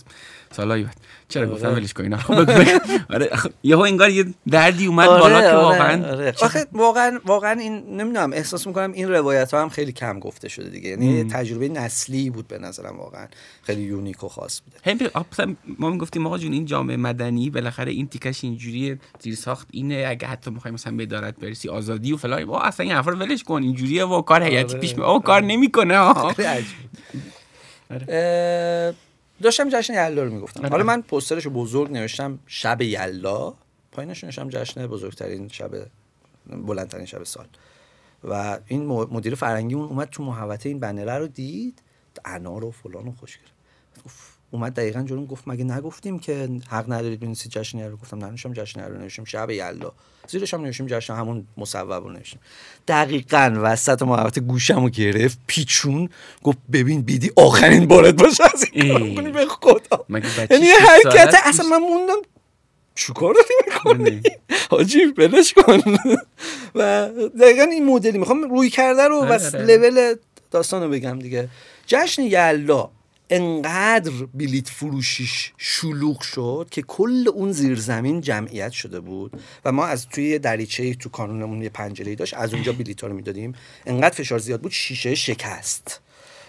سالایی بعد. چرا گفتم آره. ولش کن اینا خب آره یهو انگار یه دردی اومد آره بالا که آره، واقعا. آره. آخه واقعا واقعا این نمی‌دونم احساس می‌کنم این روایت ها هم خیلی کم گفته شده دیگه. یعنی تجربه نسلی بود به نظرم واقعا. خیلی یونیک و خاص بوده. ما می‌گفتیم آقا جون این جامعه مدنی بالاخره این تیکش اینجوری زیر ساخت اینه. اگه حتی می‌خوایم مثلا به ادارت برسی آزادی و فلان اصلا این حرفا ولش کن. اینجوریه و کار هیئتی پیش می کار نمی‌کنه داشتم جشن یلا رو می‌گفتم. آره. حالا من پوسترش بزرگ نوشتم شب یلا پایینش نوشتم جشن بزرگترین شب بلندترین شب سال. و این مدیر فرنگی اون اومد تو محوطه این بنره رو دید. انار و فلان و خوش کرد اومد دقیقا جلوم گفت مگه نگفتیم که حق ندارید بنویسید جشن رو؟ گفتم ننوشتم جشن رو نوشتم شب یلا زیرش هم نوشتیم جشن همون مصوب رو نوشتیم. دقیقا وسط محوطه گوشم رو گرفت پیچون گفت ببین بیدی آخرین بارت باشه از این به خدا. یعنی حرکت اصلا من موندم چیکار داری می‌کنی حاجی بلش کن. و دقیقا این مدلی می‌خوام روی کرده رو و آره، آره. لول داستان رو بگم دیگه. جشن یلا انقدر بلیت فروشیش شلوغ شد که کل اون زیرزمین جمعیت شده بود و ما از توی دریچه تو کانونمون یه پنجره داشت از اونجا بلیت ها رو می‌دادیم. انقدر فشار زیاد بود شیشه شکست.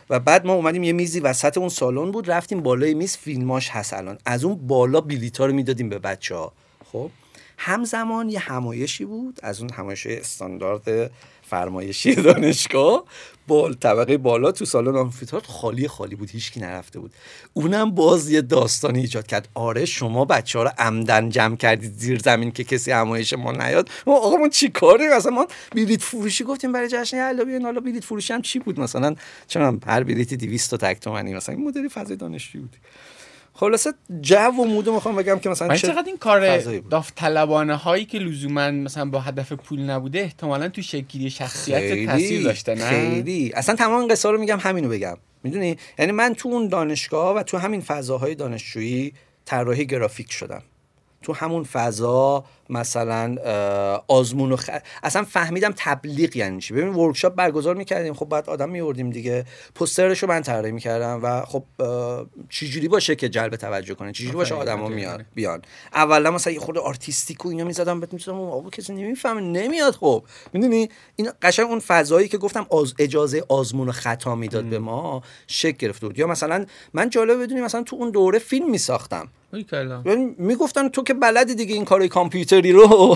و بعد ما اومدیم یه میزی وسط اون سالن بود رفتیم بالای میز فیلماش هست الان. از اون بالا بلیت ها رو می‌دادیم به بچه ها خب همزمان یه همایشی بود از اون همایش استاندارد فرمایشی دانشگاه. بال طبقه بالا تو سالن آمفیتئاتر خالی خالی بود هیچکی نرفته بود. اونم باز یه داستانی ایجاد کرد. آره شما بچه ها رو عمدن جمع کردید زیر زمین که کسی همایش ما نیاد. ما آقا ما چی کاری مثلا ما بلیت فروشی گفتیم برای جشن بیان حالا بلیت فروشی هم چی بود؟ مثلا چون هر بلیتی 200 تا تک تومانی مثلا این مدلی فضای دانشجویی بود. خلاصه جو و مودو می‌خوام بگم که مثلا چقدر این کار داوطلبانه هایی که لزوما مثلا با هدف پول نبوده احتمالا تو شکلی شخصیت تاثیر داشته نه؟ خیلی. اصلا تمام قصه رو میگم همینو بگم. می‌دونی؟ یعنی من تو اون دانشگاه و تو همین فضاهای دانشجویی طراحی گرافیک شدم. تو همون فضا مثلا آزمون و اصلا فهمیدم تبلیغ یعنی چی. ببین ورکشاپ برگزار می‌کردیم. خب بعد آدم میوردیم دیگه. پوسترش رو من طراحی می‌کردم و خب چجوری باشه که جلب توجه کنه؟ چجوری باشه آدما میاد بیان؟ اولا مثلا یه خورده artistic و اینا می‌زدم بهت می‌گفتم آقا کسی نمی‌فهمه نمیاد خب. می‌دونی؟ این قشنگ اون فضایی که گفتم از اجازه آزمون و خطا می‌داد به ما شکل گرفته بود. یا مثلا من جالب بدونی مثلا تو اون دوره فیلم میساختم. یعنی می‌گفتن تو که بلدی دیگه این کار کامپیوتری رو.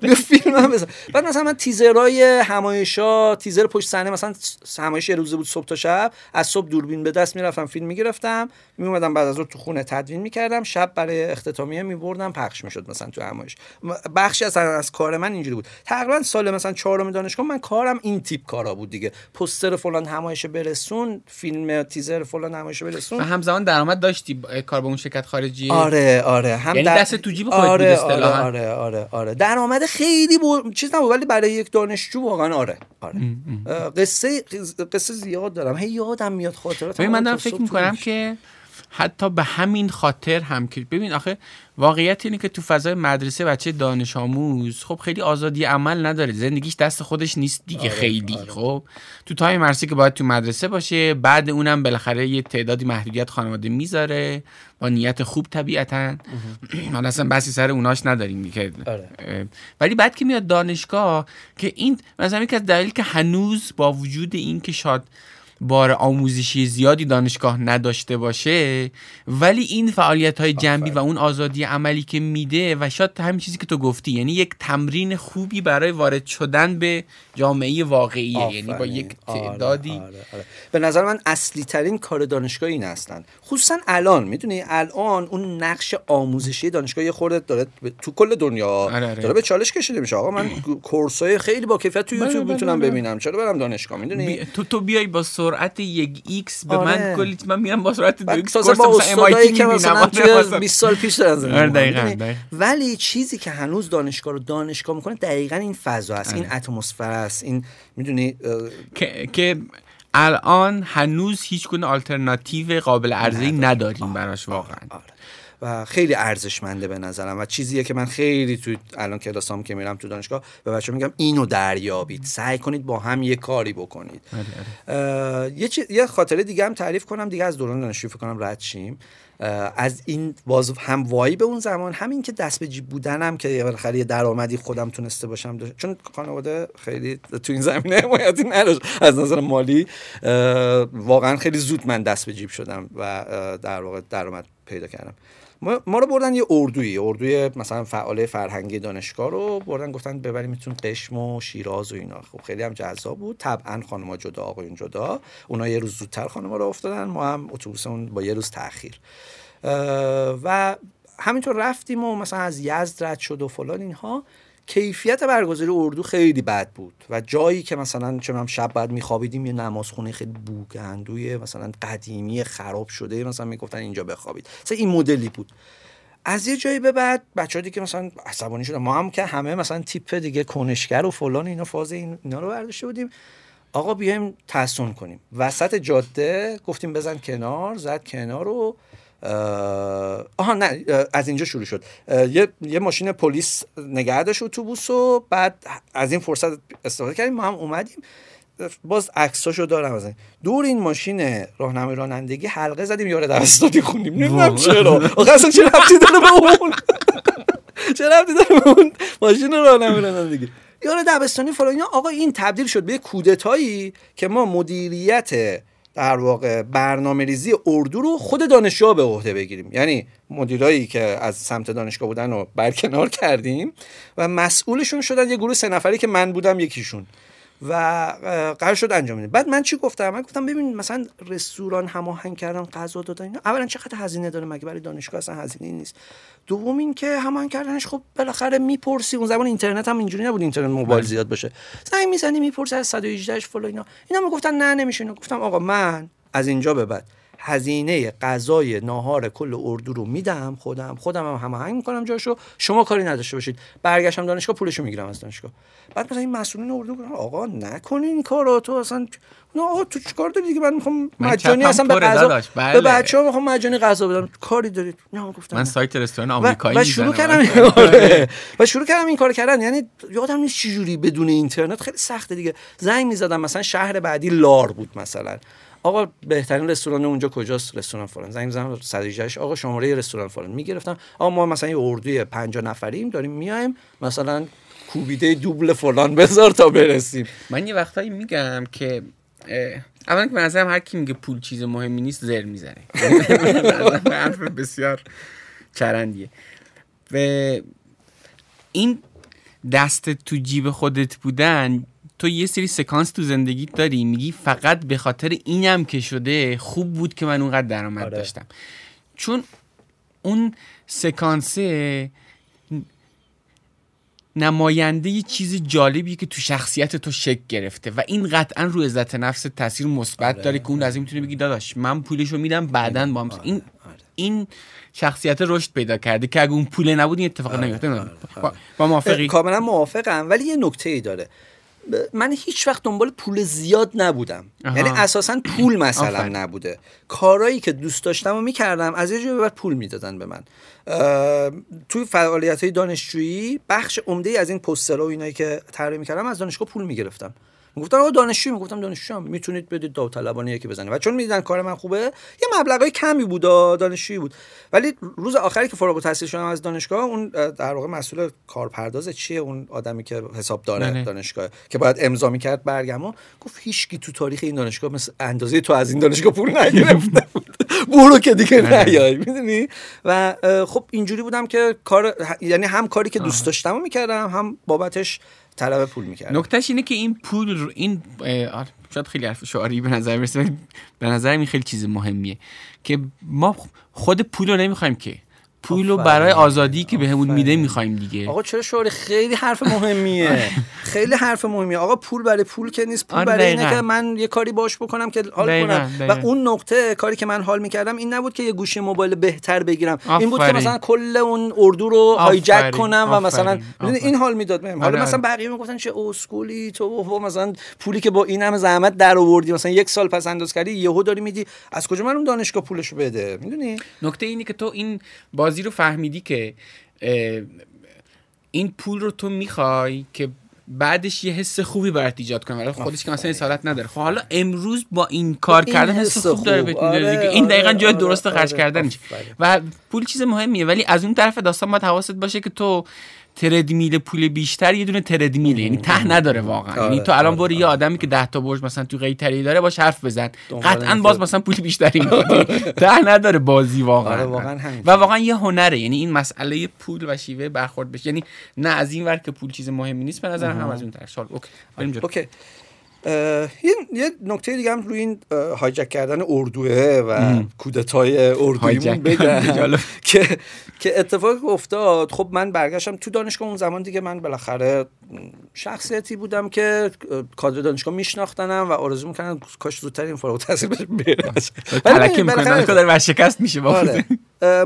یه فیلم هم بزن. بعد مثلا من تیزرای همایشا تیزر پشت صحنه مثلا همایش یه روزه بود صبح تا شب از صبح دوربین به دست می‌رفتم فیلم می‌گرفتم میومدم بعد از اون تو خونه تدوین می‌کردم شب برای اختتامیه میبردم پخش می‌شد مثلا تو همایش. بخشی از از کار من اینجوری بود. تقریبا سال مثلا چهارم دانشگاه من کارم این تیپ کارا بود دیگه. پوستر فلان همایش برسون فیلم تیزر فلان همایش برسون. همزمان درآمد داشتی کار اون شرکت خارجی؟ آره آره. هم یعنی دست تو جیب خودت آره آره آره آره آره. درآمد خیلی بو... چیز نبود ولی برای یک دانشجو واقعا آره. آره. قصه قصه زیاد دارم. هی یادم میاد خاطرات من دارم فکر می‌کنم که حتی به همین خاطر هم که ببین آخه واقعیت اینه که تو فضای مدرسه بچه دانش آموز خب خیلی آزادی عمل نداره. زندگیش دست خودش نیست دیگه آره، خیلی آره. خب. تو تایم مرسی که باید تو مدرسه باشه بعد اونم بالاخره یه تعدادی محدودیت خانواده می‌ذاره با نیت خوب طبیعتا. حالا اصلا بحثی سر اوناش نداریم که آره. ولی بعد که میاد دانشگاه که این مثلا که از دلیل که هنوز با وجود این که شاد بار آموزشی زیادی دانشگاه نداشته باشه ولی این فعالیت های جنبی و اون آزادی عملی که میده و شاید همین چیزی که تو گفتی یعنی یک تمرین خوبی برای وارد شدن به جامعه واقعیه یعنی با یک آره، تعدادی آره، آره، به نظر من اصلی ترین کار دانشگاه این هستن. خصوصا الان می‌دونی؟ الان اون نقش آموزشی دانشگاه یه خورده داره تو کل دنیا داره به چالش کشیده میشه. آقا من course ای خیلی با کیفیت تو بله، یوتیوب بله، می‌تونم بله. ببینم. چرا برم دانشگاه؟ می‌دونی؟ تو تو بیای با سرعت یک x به من آره. کلی من میرم با سرعت دو x course مثلا MIT که مثلا. توی 20 سال پیش دارن آره،. ولی چیزی که هنوز دانشگاه رو دانشگاه می‌کنه دقیقا این فضا است این آره. اتمسفر است این می‌دونی که الان هنوز هیچ گونه آلترناتیو قابل عرضه‌ای نداریم براش واقعا آره. و خیلی ارزشمنده به نظرم و چیزیه که من خیلی تو الان کلاسام که میرم تو دانشگاه به بچه میگم اینو دریابید. سعی کنید با هم یه کاری بکنید. آره، اه، یه, چی- یه خاطره دیگه هم تعریف کنم دیگه از دوران دانشجویی فکر کنم رد شیم. از این باز هم وایی به اون زمان همین که دست به جیب بودنم که بالاخره یه درآمدی خودم تونسته باشم. داشت. چون خانواده خیلی تو این زمینه حمایتی نداشت. از نظر مالی واقعا خیلی زود من دست به جیب شدم و در واقع درآمد پیدا کردم. ما, ما رو بردن یه اردویی. اردوی مثلا فعال فرهنگی دانشگاه رو بردن گفتن ببریم میتون قشم و شیراز و اینا. خب خیلی هم جذاب بود. طبعا خانم‌ها جدا آقایون جدا. اونا یه روز زودتر خانم‌ها رو افتادن. ما هم اتوبوسمون با یه روز تاخیر و همینطور رفتیم و مثلا از یزد رد شد و فلان اینها. کیفیت برگزاری اردو خیلی بد بود و جایی که مثلا می‌دونم شب بعد میخوابیدیم یه نمازخونه خیلی بوگندوی مثلا قدیمی خراب شده مثلا می‌گفتن اینجا بخوابید. مثلا این مدلی بود. از یه جایی به بعد بچه دیگه مثلا عصبانی شدن ما هم که همه مثلا تیپ دیگه کنشگر و فلان اینا فاز این- اینا رو برداشته بودیم. آقا بیایم تحسن کنیم. وسط جاده گفتیم بزن کنار زد کنار اه، آها نه از اینجا شروع شد. یه, یه ماشین پلیس نگه داشت اتوبوس و بعد از این فرصت استفاده کردیم. ما هم اومدیم. باز عکساشو دارم از این. دور این ماشین راهنمای رانندگی حلقه زدیم یاره دبستانی خونیم نمی‌دونم. چرا. آخه اصلا چه ربطی داره به اون؟ چه ربطی داره به اون ماشین راهنمای رانندگی؟ یاره دبستانی فلان آقا این تبدیل شد به کودتایی که ما مدیریت در واقع برنامه ریزی اردو رو خود دانشجوها به عهده بگیریم. یعنی مدیرایی که از سمت دانشگاه بودن رو برکنار کردیم و مسئولشون شدن یه گروه سه نفری که من بودم یکیشون. و قرار شد انجام بدیم. بعد من چی گفتم؟ من گفتم ببین مثلا رستوران هماهنگ کردن غذا دادن اینا اولا چقدر هزینه داره مگه برای دانشگاه اصلا هزینه نیست؟ دوم این که هماهنگ کردنش خب بالاخره می‌پرسی. اون زمان اینترنت هم اینجوری نبود اینترنت موبایل زیاد باشه. زنگ می‌زنی می‌پرسی از 118 اش فلان اینا. اینا می‌گفتن نه نمیشه اینا گفتم آقا من از اینجا به بعد هزینه غذای ناهار کل اردو رو میدم خودم خودم هم هماهنگ می‌کنم جاشو. شما کاری نداشته باشید. برگشتم دانشگاه پولشو می‌گیرم از دانشگاه. بعد مثلا این مسئولین اردو گفتن آقا نکنین این کارو تو اصلا نه آقا تو چیکار داری دیگه؟ من می‌خوام مجانی اصلا به غذا داداش، به بله. بچه‌ها می‌خوام مجانی غذا بدم. کاری دارید؟ نه گفتم من. سایت رستوران و, آمریکایی و شروع می‌زنم. کردم آره. و شروع کردم این کار کردن. یعنی یادم نیست چجوری بدون اینترنت. خیلی سخته دیگه. زنگ می‌زدم مثلا شهر بعدی لار بود مثلا. آقا بهترین رستوران اونجا کجاست؟ رستوران فلان. زنگ می‌زدم 118 آقا شماره رستوران فلان. می‌گرفتم. آقا ما مثلا یه اردوی 50 نفریم داریم میایم مثلا کوبیده دوبل فلان بذار تا برسیم. من یه وقتایی میگم که اولا که نظرم هر کی میگه پول چیز مهمی نیست زر می‌زنه. حرف بسیار چرندیه. و این دست تو جیب خودت بودن تو یه سری سکانس تو زندگیت داری میگی فقط به خاطر اینم که شده خوب بود که من اونقدر درآمد آره. داشتم چون اون سکانسه نماینده یه چیز جالبی که تو شخصیت تو شکل گرفته و این قطعا رو عزت نفس تاثیر مثبت آره. داره که اون از این می‌تونه بگی داداش من پولشو میدم بعدا با هم آره، این آره. این شخصیت رشد پیدا کرده که اگه اون پول نبود این اتفاق آره، نمیفته آره، با, با موافقی کاملا موافقم ولی یه نکته ای داره من هیچ وقت دنبال پول زیاد نبودم. یعنی اساسا پول مثلا. نبوده کارهایی که دوست داشتم و می‌کردم از یه جایی بعد پول می‌دادن به من توی فعالیت های دانشجویی بخش عمده ای از این پوسترها و اینایی که طراحی می‌کردم از دانشگاه پول می‌گرفتم می‌گفتن آقا دانشجو می‌گفتم دانشجو می‌تونید بدید داوطلبانه یکی بزنید و چون می‌دیدن کار من خوبه یه مبلغای کمی بود دانشجویی بود. ولی روز آخری که فارغ التحصیل شدم از دانشگاه اون در واقع مسئول کارپرداز چیه؟ اون آدمی که حساب داره بله. دانشگاه که باید امضا می‌کرد برگمو. گفت هیچکی تو تاریخ این دانشگاه مثل اندازه تو از این دانشگاه پول نگرفته بود. برو که دیگه بله. نیای می‌دونی؟ و خب اینجوری بودم که کار یعنی هم کاری که دوست داشتم می‌کردم هم بابتش طلب پول می‌کردم نکتهش اینه که این پول رو این آره، شاید خیلی حرف شعاری به نظر ولی به نظر این خیلی چیز مهمیه که ما خود پول رو نمی‌خوایم که پول رو برای آزادی که بهمون به میده می‌خوایم دیگه. آقا چرا شعاری خیلی حرف مهمیه. خیلی حرف مهمیه. آقا پول برای پول که نیست پول برای اینه که من یه کاری باش بکنم که حال کنم. و اون نقطه کاری که من حال می‌کردم این نبود که یه گوشی موبایل بهتر بگیرم. این بود که مثلا کل اون اردو رو هایجک کنم و مثلا این حال می‌داد بهم. حالا آره، مثلا آره. بقیه می‌گفتن چه اسکولی تو مثلا پولی که با این همه زحمت در آوردی. مثلا یک سال پس انداز کردی یهو داری میدی از کجا من اون دانشگاه پولشو بده؟ می‌دونی؟ نکته اینه که تو این بازی رو فهمیدی که این پول رو تو می‌خوای که بعدش یه حس خوبی برات ایجاد کنه. ولی خودش که مثلا اصالت نداره. خب حالا امروز با این کار کردن حس خوب, داره بهت آره، این دقیقا آره، جای آره، درست خرج کردن و پول چیز مهمیه ولی از اون طرف داستان باید حواست باشه که تو تردمیل پول بیشتر یه دونه تردمیل یعنی ته نداره واقعا. یعنی تو الان برو یه آدمی که 10 تا برج مثلا تو قیطریه داره باش حرف بزن. قطعا باز مثلا پول بیشتری ته نداره بازی واقعا. و واقعا یه هنره. یعنی این مسئله پول و شیوه برخورد بشه. یعنی نه از این ور که پول چیز مهمی نیست به نظر هم از اون طرف. okay. بریم okay. یه نکته دیگه هم روی این hijack کردن اردوئه و کودتای اردویمون بگم. که که اتفاق افتاد خب من برگشتم تو دانشگاه اون زمان دیگه من بالاخره شخصیتی بودم که کادر دانشگاه میشناختنم و آرزو می‌کنم کاش زودتر این فارغ التحصیل می‌کنن که شکست میشه آره.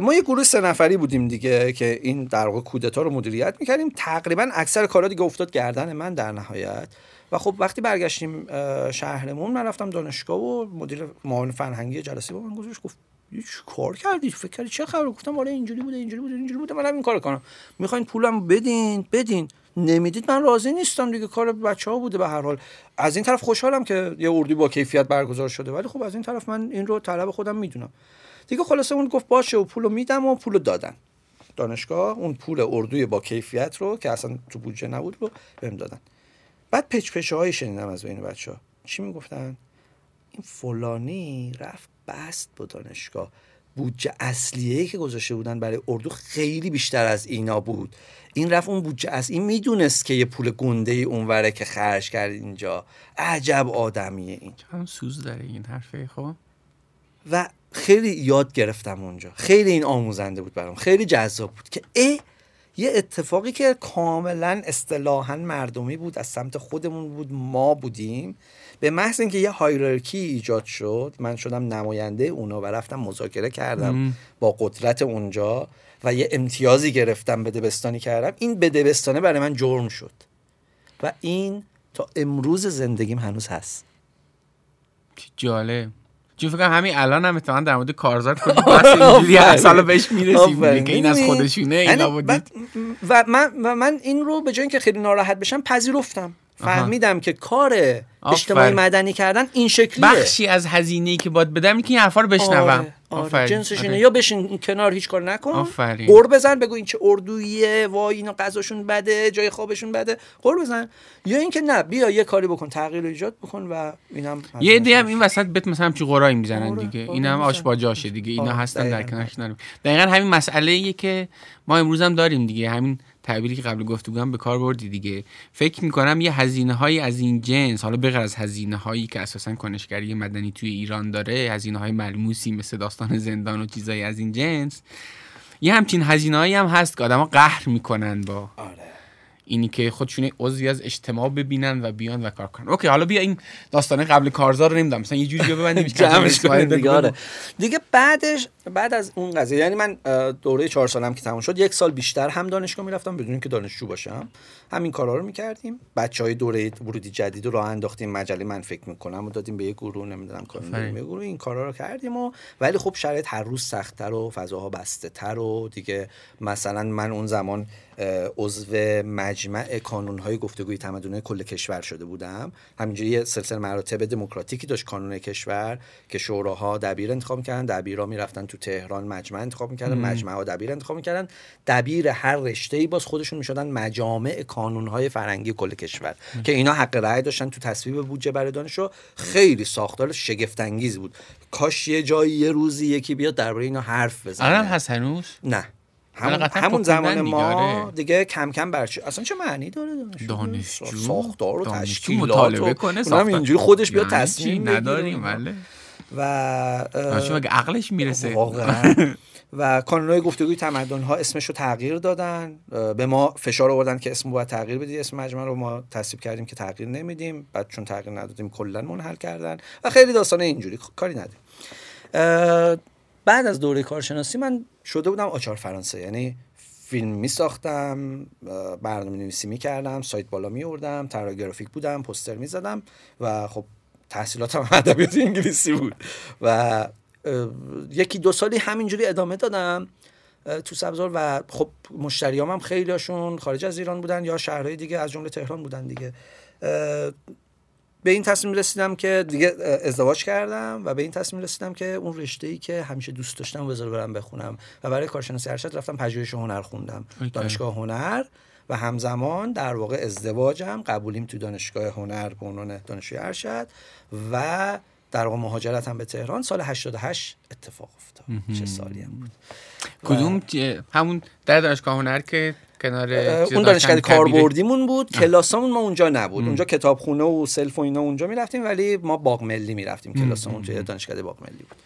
ما یه گروه سه نفری بودیم دیگه که این در واقع کودتا رو مدیریت می‌کردیم. تقریبا اکثر کارا دیگه افتاد گردن من در نهایت. و خب وقتی برگشتیم شهرمون من رفتم دانشگاه و مدیر معاون فرهنگی جلسه با من گذاشت گفت هیچ کار کردی؟ فکر کردی چه خبره؟ گفتم آره اینجوری بوده اینجوری بوده اینجوری بوده من این کار کنم. می‌خواین پولم بدین؟ بدین. نمی‌دید؟ من راضی نیستم دیگه کار بچه ها بوده به هر حال. از این طرف خوشحالم که یه اردی با کیفیت برگزار شده ولی خب از این طرف من این رو طلب خودم می‌دونم. دیگه خلاصه اون گفت باشه و پولو میدم و پولو دادن. دانشگاه اون پول اردوی با کیفیت رو که اصلا تو بودجه نبود رو بهم دادن. بعد پچ پچه هایی شنیدم از بین بچه ها چی می‌گفتن؟ این فلانی رفت بست با دانشگاه. بودجه اصلیه که گذاشته بودن برای اردو خیلی بیشتر از اینا بود. این رفت اون بودجه از این می‌دونست که یه پول گنده ای اونوره که خرج کرد اینجا. عجب آدمیه این. هم سوز داره این حرفه خب؟ و خیلی یاد گرفتم اونجا. خیلی این آموزنده بود برام. خیلی جذاب بود که ای یه اتفاقی که کاملا اصطلاحا مردمی بود از سمت خودمون بود ما بودیم. به محض اینکه یه هایرارکی ایجاد شد من شدم نماینده اونا و رفتم مذاکره کردم با قدرت اونجا و یه امتیازی گرفتم بدبستانی کردم. این بدبستانه برای من جرم شد. و این تا امروز زندگیم هنوز هست. جالب. چون فکر همین الان هم اتفاقا در مورد کارزار بس اینجوری سال بهش می‌رسیم که این از خودشونه اینا یعنی بودید و من, و من این رو به جای اینکه خیلی ناراحت بشم پذیرفتم. فهمیدم که کار اجتماعی مدنی کردن این شکلیه. بخشی از هزینه‌ای که باید بدم که این حرفا رو بشنوم. آره. جنسش اینه. یا بشین کنار هیچ کار نکن. قور بزن بگو این چه اردویه وای اینا غذاشون بده جای خوابشون بده. قور بزن. یا اینکه نه بیا یه کاری بکن تغییر ایجاد بکن و اینم یه ایده هم این وسط بت مثلا چی قرایی می‌زنن آره، دیگه. اینم آشباجاشه دیگه. اینا هستن در کنارش دقیقاً همین مسئله که ما امروز هم داریم دیگه. همین تعبیری که قبل گفتگو به کار بردی دیگه فکر می‌کنم یه هزینه هایی از این جنس حالا بغیر از هزینه هایی که اساسا کنشگری مدنی توی ایران داره هزینه های ملموسی مثل داستان زندان و چیزایی از این جنس یه همچین هزینه هایی هم هست که آدما قهر می‌کنن با آره. اینی که خودشون عضوی از اجتماع ببینن و بیان و کار کنن. اوکی حالا بیا این داستانه قبل کارزار رو نمی‌دونم. مثلا یه جوری ببندیم دیگه آره. دیگه بعدش بعد از اون قضیه یعنی من دوره چهار سالم که تموم شد یک سال بیشتر هم دانشگاه می‌رفتم بدون اینکه دانشجو باشم. همین کارا رو می‌کردیم. بچه های دوره ورودی جدید رو راه انداختیم مجله من فکر می‌کنم و دادیم به یه گروه نمی‌دونم کار به گروه. این کارا رو کردیم و ولی خب شرایط هر روز سختتر و فضاها بسته تر و دیگه مثلا من اون زمان عضو مجمع های گفتگوی تمدن کل کشور شده بودم. همینجوری یه سلسله مراتب دموکراتیکی داشت کانون کشور که شوراها دبیر انتخاب می‌کردن دبیرا می‌رفتن تو تهران مجمع انتخاب می‌کردن مجمع ها دبیر انتخاب می‌کردن. دبیر هر رشته ای باز خودشون می‌شدن مجامع های فرنگی کل کشور که اینا حق رأی داشتن تو تصویب بودجه برای دانشجو خیلی ساختار شگفت انگیز بود. کاش یه جایی یه روزی یکی بیاد درباره اینا حرف بزنه. الان هست هنوز؟ نه. همون, همون زمان ما آره. دیگه کم کم برچه اصلا چه معنی داره دانشجو, ساختار و تشکیلات مطالبه کنه اینجوری خودش بیاد تصمیم نداریم بله. و عقلش می‌رسه؟ واقعا. و کانونهای گفتگوی تمدن ها اسمش رو تغییر دادن. به ما فشار آوردن که اسم باید تغییر بدید اسم مجمع رو ما تصویب کردیم که تغییر نمیدیم. بعد چون تغییر ندادیم کلا منحل کردن. و خیلی داستان اینجوری کاری ندیم بعد از دوره کارشناسی من شده بودم آچار فرانسه. یعنی فیلم می ساختم برنامه نویسی می کردم سایت بالا می اردم گرافیک بودم پوستر می زدم و خب تحصیلاتم ادبیات انگلیسی بود. و یکی دو سالی همینجوری ادامه دادم تو سبزار و خب مشتریام هم خیلیاشون خارج از ایران بودن یا شهرهای دیگه از جمله تهران بودن دیگه. به این تصمیم رسیدم که دیگه ازدواج کردم و به این تصمیم رسیدم که اون رشته ای که همیشه دوست داشتم بذار برم بخونم و برای کارشناسی ارشد رفتم پژوهش هنر خوندم دانشگاه هنر و همزمان در واقع ازدواجم قبولیم تو دانشگاه هنر به عنوان دانشجوی ارشد و در واقع مهاجرتم به تهران سال 88 اتفاق افتاد. چه سالی هم بود. کدوم همون در دانشگاه هنر که کنار اون دانشگاه کاربردیمون بود. کلاسامون ما اونجا نبود. اونجا کتابخونه و سلف و اینا اونجا می‌رفتیم ولی ما باغ ملی می‌رفتیم کلاسامون توی دانشگاه باغ ملی بود.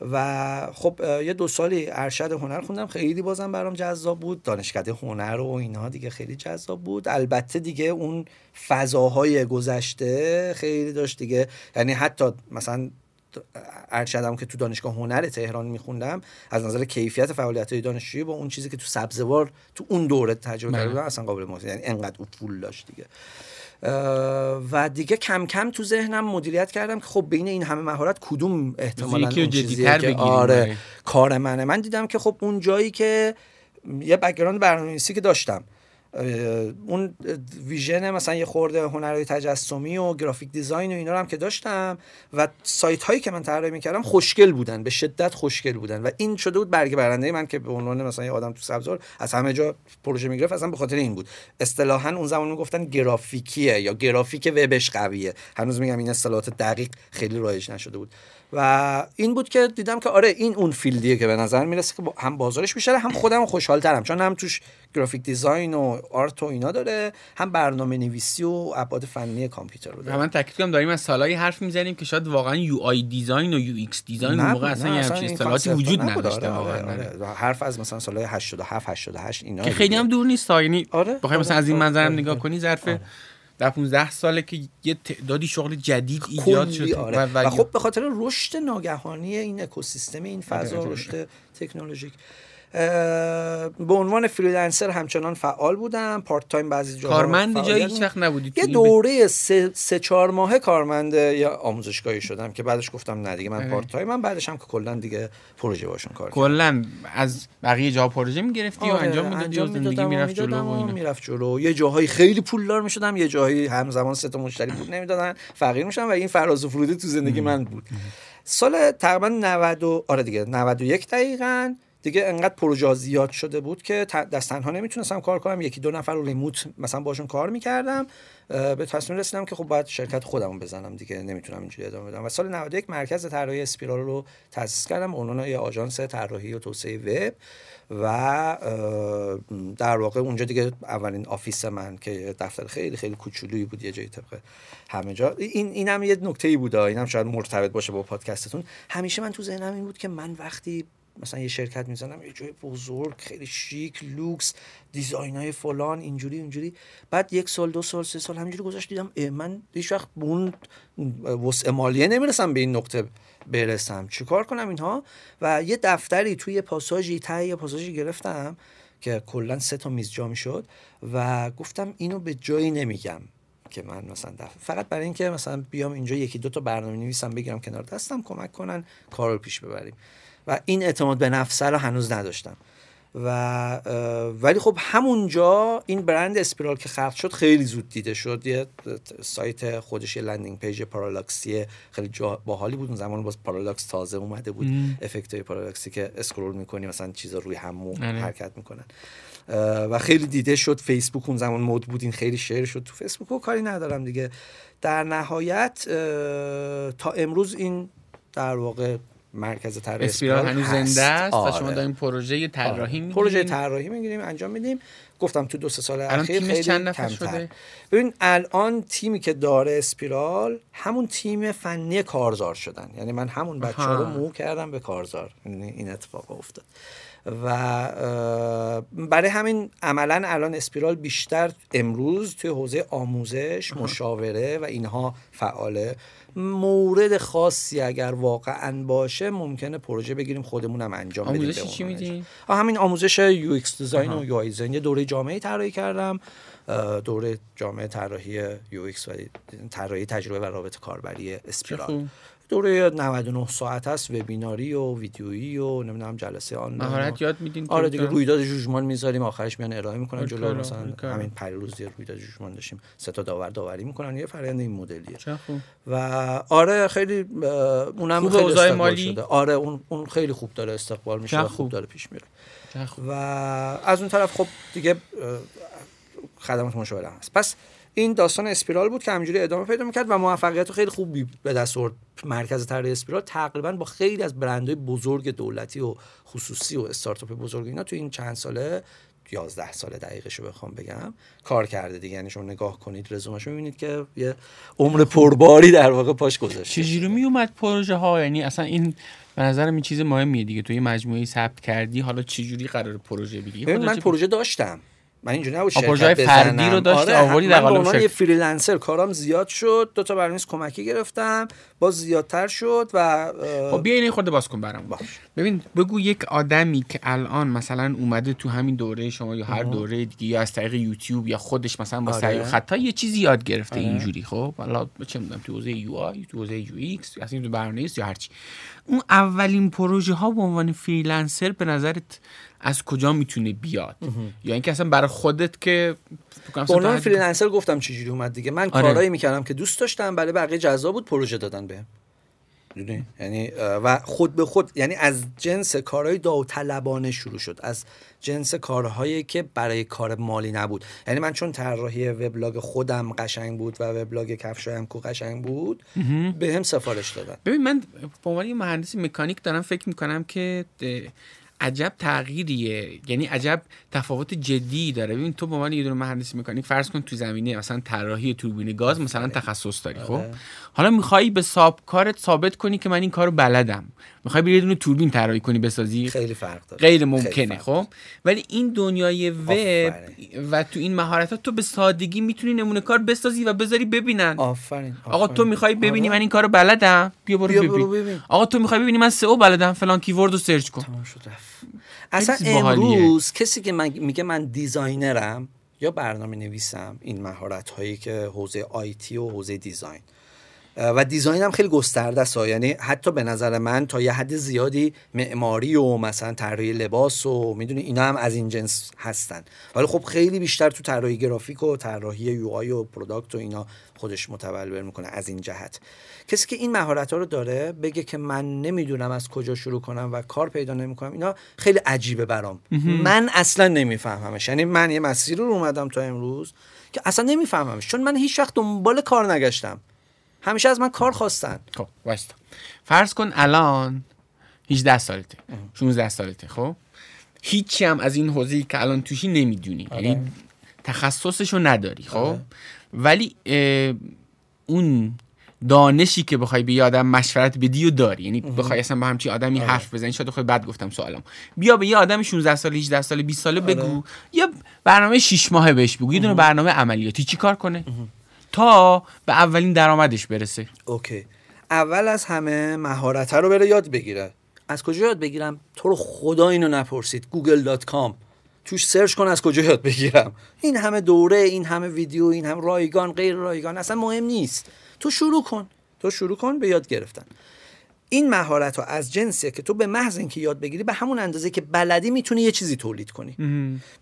و خب یه دو سالی ارشد هنر خوندم. خیلی بازم برام جذاب بود. دانشکده هنر و اینها دیگه خیلی جذاب بود. البته دیگه اون فضاهای گذشته خیلی داشت دیگه. یعنی حتی مثلا ارشدم که تو دانشگاه هنر تهران میخوندم از نظر کیفیت فعالیت های دانشجویی با اون چیزی که تو سبزوار تو اون دوره تجربه کردم اصلا قابل مقایسه یعنی انقدر افول داشت دیگه. و دیگه کم کم تو ذهنم مدیریت کردم که خب بین این همه مهارت کدوم احتمالاً اون چیزیه که آره کار منه. من دیدم که خب اون جایی که یه background برنامه‌نویسی که داشتم. اون vision مثلا یه خورده هنرهای تجسمی و graphic design و اینا رو هم که داشتم و سایت هایی که من طراحی می‌کردم خوشگل بودن به شدت خوشگل بودن و این شده بود برگ برنده من که به عنوان مثلا یه آدم تو سبزوار از همه جا پروژه می‌گرفت اصلا به خاطر این بود. اصطلاحا اون زمان می‌گفتن گرافیکیه یا گرافیک وبش قویه. هنوز میگم این اصطلاحات دقیق خیلی رایج نشده بود. و این بود که دیدم که آره این اون field یه که به نظر می‌رسه که هم بازارش بیشتره هم خودم خوشحال ترم چون هم توش graphic design و art و اینا داره هم برنامه نویسی و ابعاد فنی کامپیوتر رو داره. من تاکید کنم داریم از سالهای حرف می‌زنیم که شاید واقعا UI design و UX design اون موقع اصلا یه اصطلاحاتی وجود نداشته آره آره. حرف از مثلا سالهای 87 88 اینا که خیلی هم دور نیست یعنی آره. بخوای مثلا از این منظرم نگاه کنی ظرف در 15 ساله که یه تعدادی شغل جدید ایجاد شد آره. و, خب به خاطر رشد ناگهانی این اکوسیستم این فضا آره، آره. رشد تکنولوژیک به عنوان freelancer همچنان فعال بودم. part time بعضی جاها کارمند جایی هیچ وقت نبودی یه دوره سه, سه چهار ماه کارمند یا آموزشگاهی شدم که بعدش گفتم نه دیگه من part time من بعدش هم که کلا دیگه پروژه باشون کار کلا از بقیه جا پروژه می‌گرفتی آره، و انجام می‌دادی و زندگی می‌رفت جلو و می‌رفت جلو. یه جاهایی خیلی پولدار می‌شدم یه جاهایی همزمان سه تا مشتری پول نمی‌دادن فقیر می‌شدم و این فراز و فرود تو زندگی من بود. سال تقریبا 90 آره دیگه 91 دقیقاً. دیگه انقدر پروژه زیاد شده بود که دست تنها نمی‌تونستم کار کنم. یکی دو نفر رو remote مثلا باشون کار می‌کردم. به تصمیم رسیدم که خب باید شرکت خودمو بزنم دیگه نمی‌تونم اینجوری ادامه بدم. و سال 91 مرکز طراحی اسپیرال رو تاسیس کردم. اونها یه آژانس طراحی و توسعه وب. و در واقع اونجا دیگه اولین office من که دفتر خیلی خیلی کوچولویی بود یه جایی طبق همه جا. این اینم یه نکته ای بود اینم شاید مرتبط باشه با پادکستتون. همیشه من تو ذهنم این بود که من وقتی مثلا یه شرکت می‌زنم یه جای بزرگ خیلی شیک لوکس دیزاین های فلان اینجوری اینجوری بعد یک سال دو سال سه سال همینجوری گذاشت دیدم من هیچ وقت به اون وسع مالیه نمی‌رسم به این نقطه برسم. چیکار کنم اینها؟ و یه دفتری توی پاساژی ته یه پاساژی گرفتم که کلا سه تا میز جا می‌شد و گفتم اینو به جایی نمیگم که من مثلا دفع. فقط برای اینکه مثلا بیام اینجا یکی دو تا برنامه نویسم بگیرم کنار دستم کمک کنن کار رو پیش ببریم. و این اعتماد به نفس رو هنوز نداشتم. و ولی خب همونجا این برند اسپیرال که خلق شد خیلی زود دیده شد. یه سایت خودش یه landing page parallax ی خیلی جا باحالی بود. اون زمان باز parallax تازه اومده بود. افکت های parallax ی که scroll می‌کنی مثلا چیزا روی هم آره. حرکت می‌کنن. و خیلی دیده شد. فیسبوک اون زمان مود بود. این خیلی شیر شد. تو فیسبوک و کاری ندارم دیگه. در نهایت تا امروز این در واقع مرکز طراحی اسپیرال هنوز زنده است آره. و شما دارین پروژه طراحی آره. پروژه طراحی می‌گیریم انجام میدیم. گفتم تو دو سه سال اخیر خیلی چند نفر شده؟ ببین الان تیمی که داره اسپیرال همون تیم فنی کارزار شدن. یعنی من همون بچه ها رو مو کردم به کارزار. یعنی این اتفاق افتاد. و برای همین عملا الان اسپیرال بیشتر امروز توی حوزه آموزش مشاوره و اینها فعاله. مورد خاصی اگر واقعا باشه ممکنه پروژه بگیریم خودمون هم انجام بدیم آموزش چی میدین؟ همین آموزش UX design و UI یه دوره جامع طراحی کردم. دوره جامع طراحی UX و طراحی تجربه و رابط کاربری اسپیرال. دوره 99 ساعت است وبیناری و ویدیویی و نمی‌دونم جلسه آن مهارت یاد میدین آره دیگه رویداد جوجمان می‌ذاریم آخرش میان ارائه می‌کنن جلو مثلا همین پریروز یه رویداد جوجمان داشتیم. سه تا داور داوری می‌کنن یه فرآیند این مدلیه. و آره خیلی اونم خیلی اوضاع مالی؟ شده. آره اون اون خیلی خوب داره استقبال میشه خوب. خوب. داره پیش میره. و از اون طرف خب دیگه خدمات مشاوره هست. پس این داستان اسپیرال بود که همینجوری ادامه پیدا می‌کرد و موفقیت خیلی خوبی به دست آورد. مرکز طراحی اسپیرال تقریبا با خیلی از برندهای بزرگ دولتی و خصوصی و استارتاپ بزرگ اینا تو این چند ساله 11 سال دقیقش رو بخوام بگم کار کرده دیگه. یعنی شما نگاه کنید رزومش می‌بینید که یه عمر پرباری در واقع پاش گذاشته. چجوری می اومد پروژه ها یعنی اصلا این به نظرم این چیز مهمیه دیگه. تو یه مجموعه ثبت کردی حالا چجوری قرار پروژه بگیری؟ من پروژه داشتم. من اینجوری نبود شرکت فردی رو داشت آره آوردی در قالب یه freelancer کارام زیاد شد دو تا برنامه کمکی گرفتم باز زیادتر شد و خب بیا یه خورده باز کن برام باش. ببین بگو یک آدمی که الان مثلا اومده تو همین دوره شما یا هر دوره دیگه یا از طریق یوتیوب یا خودش مثلا با آره. سعی و خطا یه چیزی یاد گرفته آره. اینجوری. خب حالا چه می‌دونم تو حوزه UI تو حوزه UX اصلا تو برنامه یا هرچی اون اولین پروژه ها به عنوان freelancer به نظرت از کجا می‌تونه بیاد؟ یا اینکه اصلا برای خودت که به freelancer گفتم چجوری اومد دیگه. من آره. کارهایی می‌کردم که دوست داشتم برای بقیه جذاب بود پروژه دادن بهم. یعنی و خود به خود یعنی از جنس کارهای داوطلبانه شروع شد. از جنس کارهایی که برای کار مالی نبود. یعنی من چون طراحی وبلاگ خودم قشنگ بود و وبلاگ کفشایم کو قشنگ بود بهم سفارش دادن. ببین من به عنوان مهندس مکانیک دارم فکر می‌کنم که عجب تغییریه. یعنی عجب تفاوت جدی داره. ببین تو به عنوان یه دونه مهندسی مکانیک فرض کن تو زمینه مثلا طراحی توربین گاز مثلا تخصص داری خب؟ آره. حالا می‌خوای به ساب کارت ثابت کنی که من این کارو بلدم. می‌خوای بری یه دونه توربین طراحی کنی بسازی؟ خیلی فرق داره. غیر ممکنه خب؟ ولی این دنیای وب و تو این مهارت تو به سادگی می‌تونی نمونه کار بسازی و بذاری ببینن. آفرین, آقا تو می‌خوای ببینی آره. من این کارو بلدم؟ بیا برو, بیا ببین. آقا تو می‌خوای ببینی من سئو بلدم فلان کیورد رو سرچ کن. اصلا امروز کسی که من میگه من designer م یا برنامه نویسم این مهارت هایی که حوزه IT و حوزه design. و design هم خیلی گسترده است. یعنی حتی به نظر من تا یه حد زیادی معماری و مثلا طراحی لباس و می‌دونی اینا هم از این جنس هستن. ولی خب خیلی بیشتر تو طراحی گرافیک و طراحی UI و product و اینا خودش متبلور می‌کنه از این جهت. کسی که این مهارت ها رو داره بگه که من نمی‌دونم از کجا شروع کنم و کار پیدا نمی‌کنم اینا خیلی عجیبه برام. من اصلا نمیفهممش. یعنی من یه مسیر رو اومدم تا امروز که اصلا نمیفهممش. چون من هیچ وقت دنبال کار نگشتم. همیشه از من کار خواستن. خب واستا فرض کن الان 18 سالته 16 سالته خب؟ هیچی هم از این حوزه‌ای که الان توشی نمی‌دونی. آره. یعنی تخصصشو نداری خب؟ آره. ولی اون دانشی که بخوای به آدم مشورت بدی و داری. یعنی بخوای اصلا با همچین آدمی آره. حرف بزنی شاید خود بد گفتم سوالم بیا به یه آدم 16 ساله 18 ساله 20 ساله بگو. یه برنامه 6 ماهه بهش بگو. یه دونه برنامه عملیاتی. چی کار کنه؟ تا به اولین درآمدش برسه. اوکی. اول از همه مهارت رو بره یاد بگیره. از کجا یاد بگیرم؟ تو رو خدا اینو نپرسید. google.com توش سرچ کن از کجا یاد بگیرم. این همه دوره این همه ویدیو این همه رایگان غیر رایگان اصلا مهم نیست. تو شروع کن. تو شروع کن به یاد گرفتن. این مهارت ها از جنسیه که تو به محض اینکه یاد بگیری به همون اندازه که بلدی می‌تونی یه چیزی تولید کنی.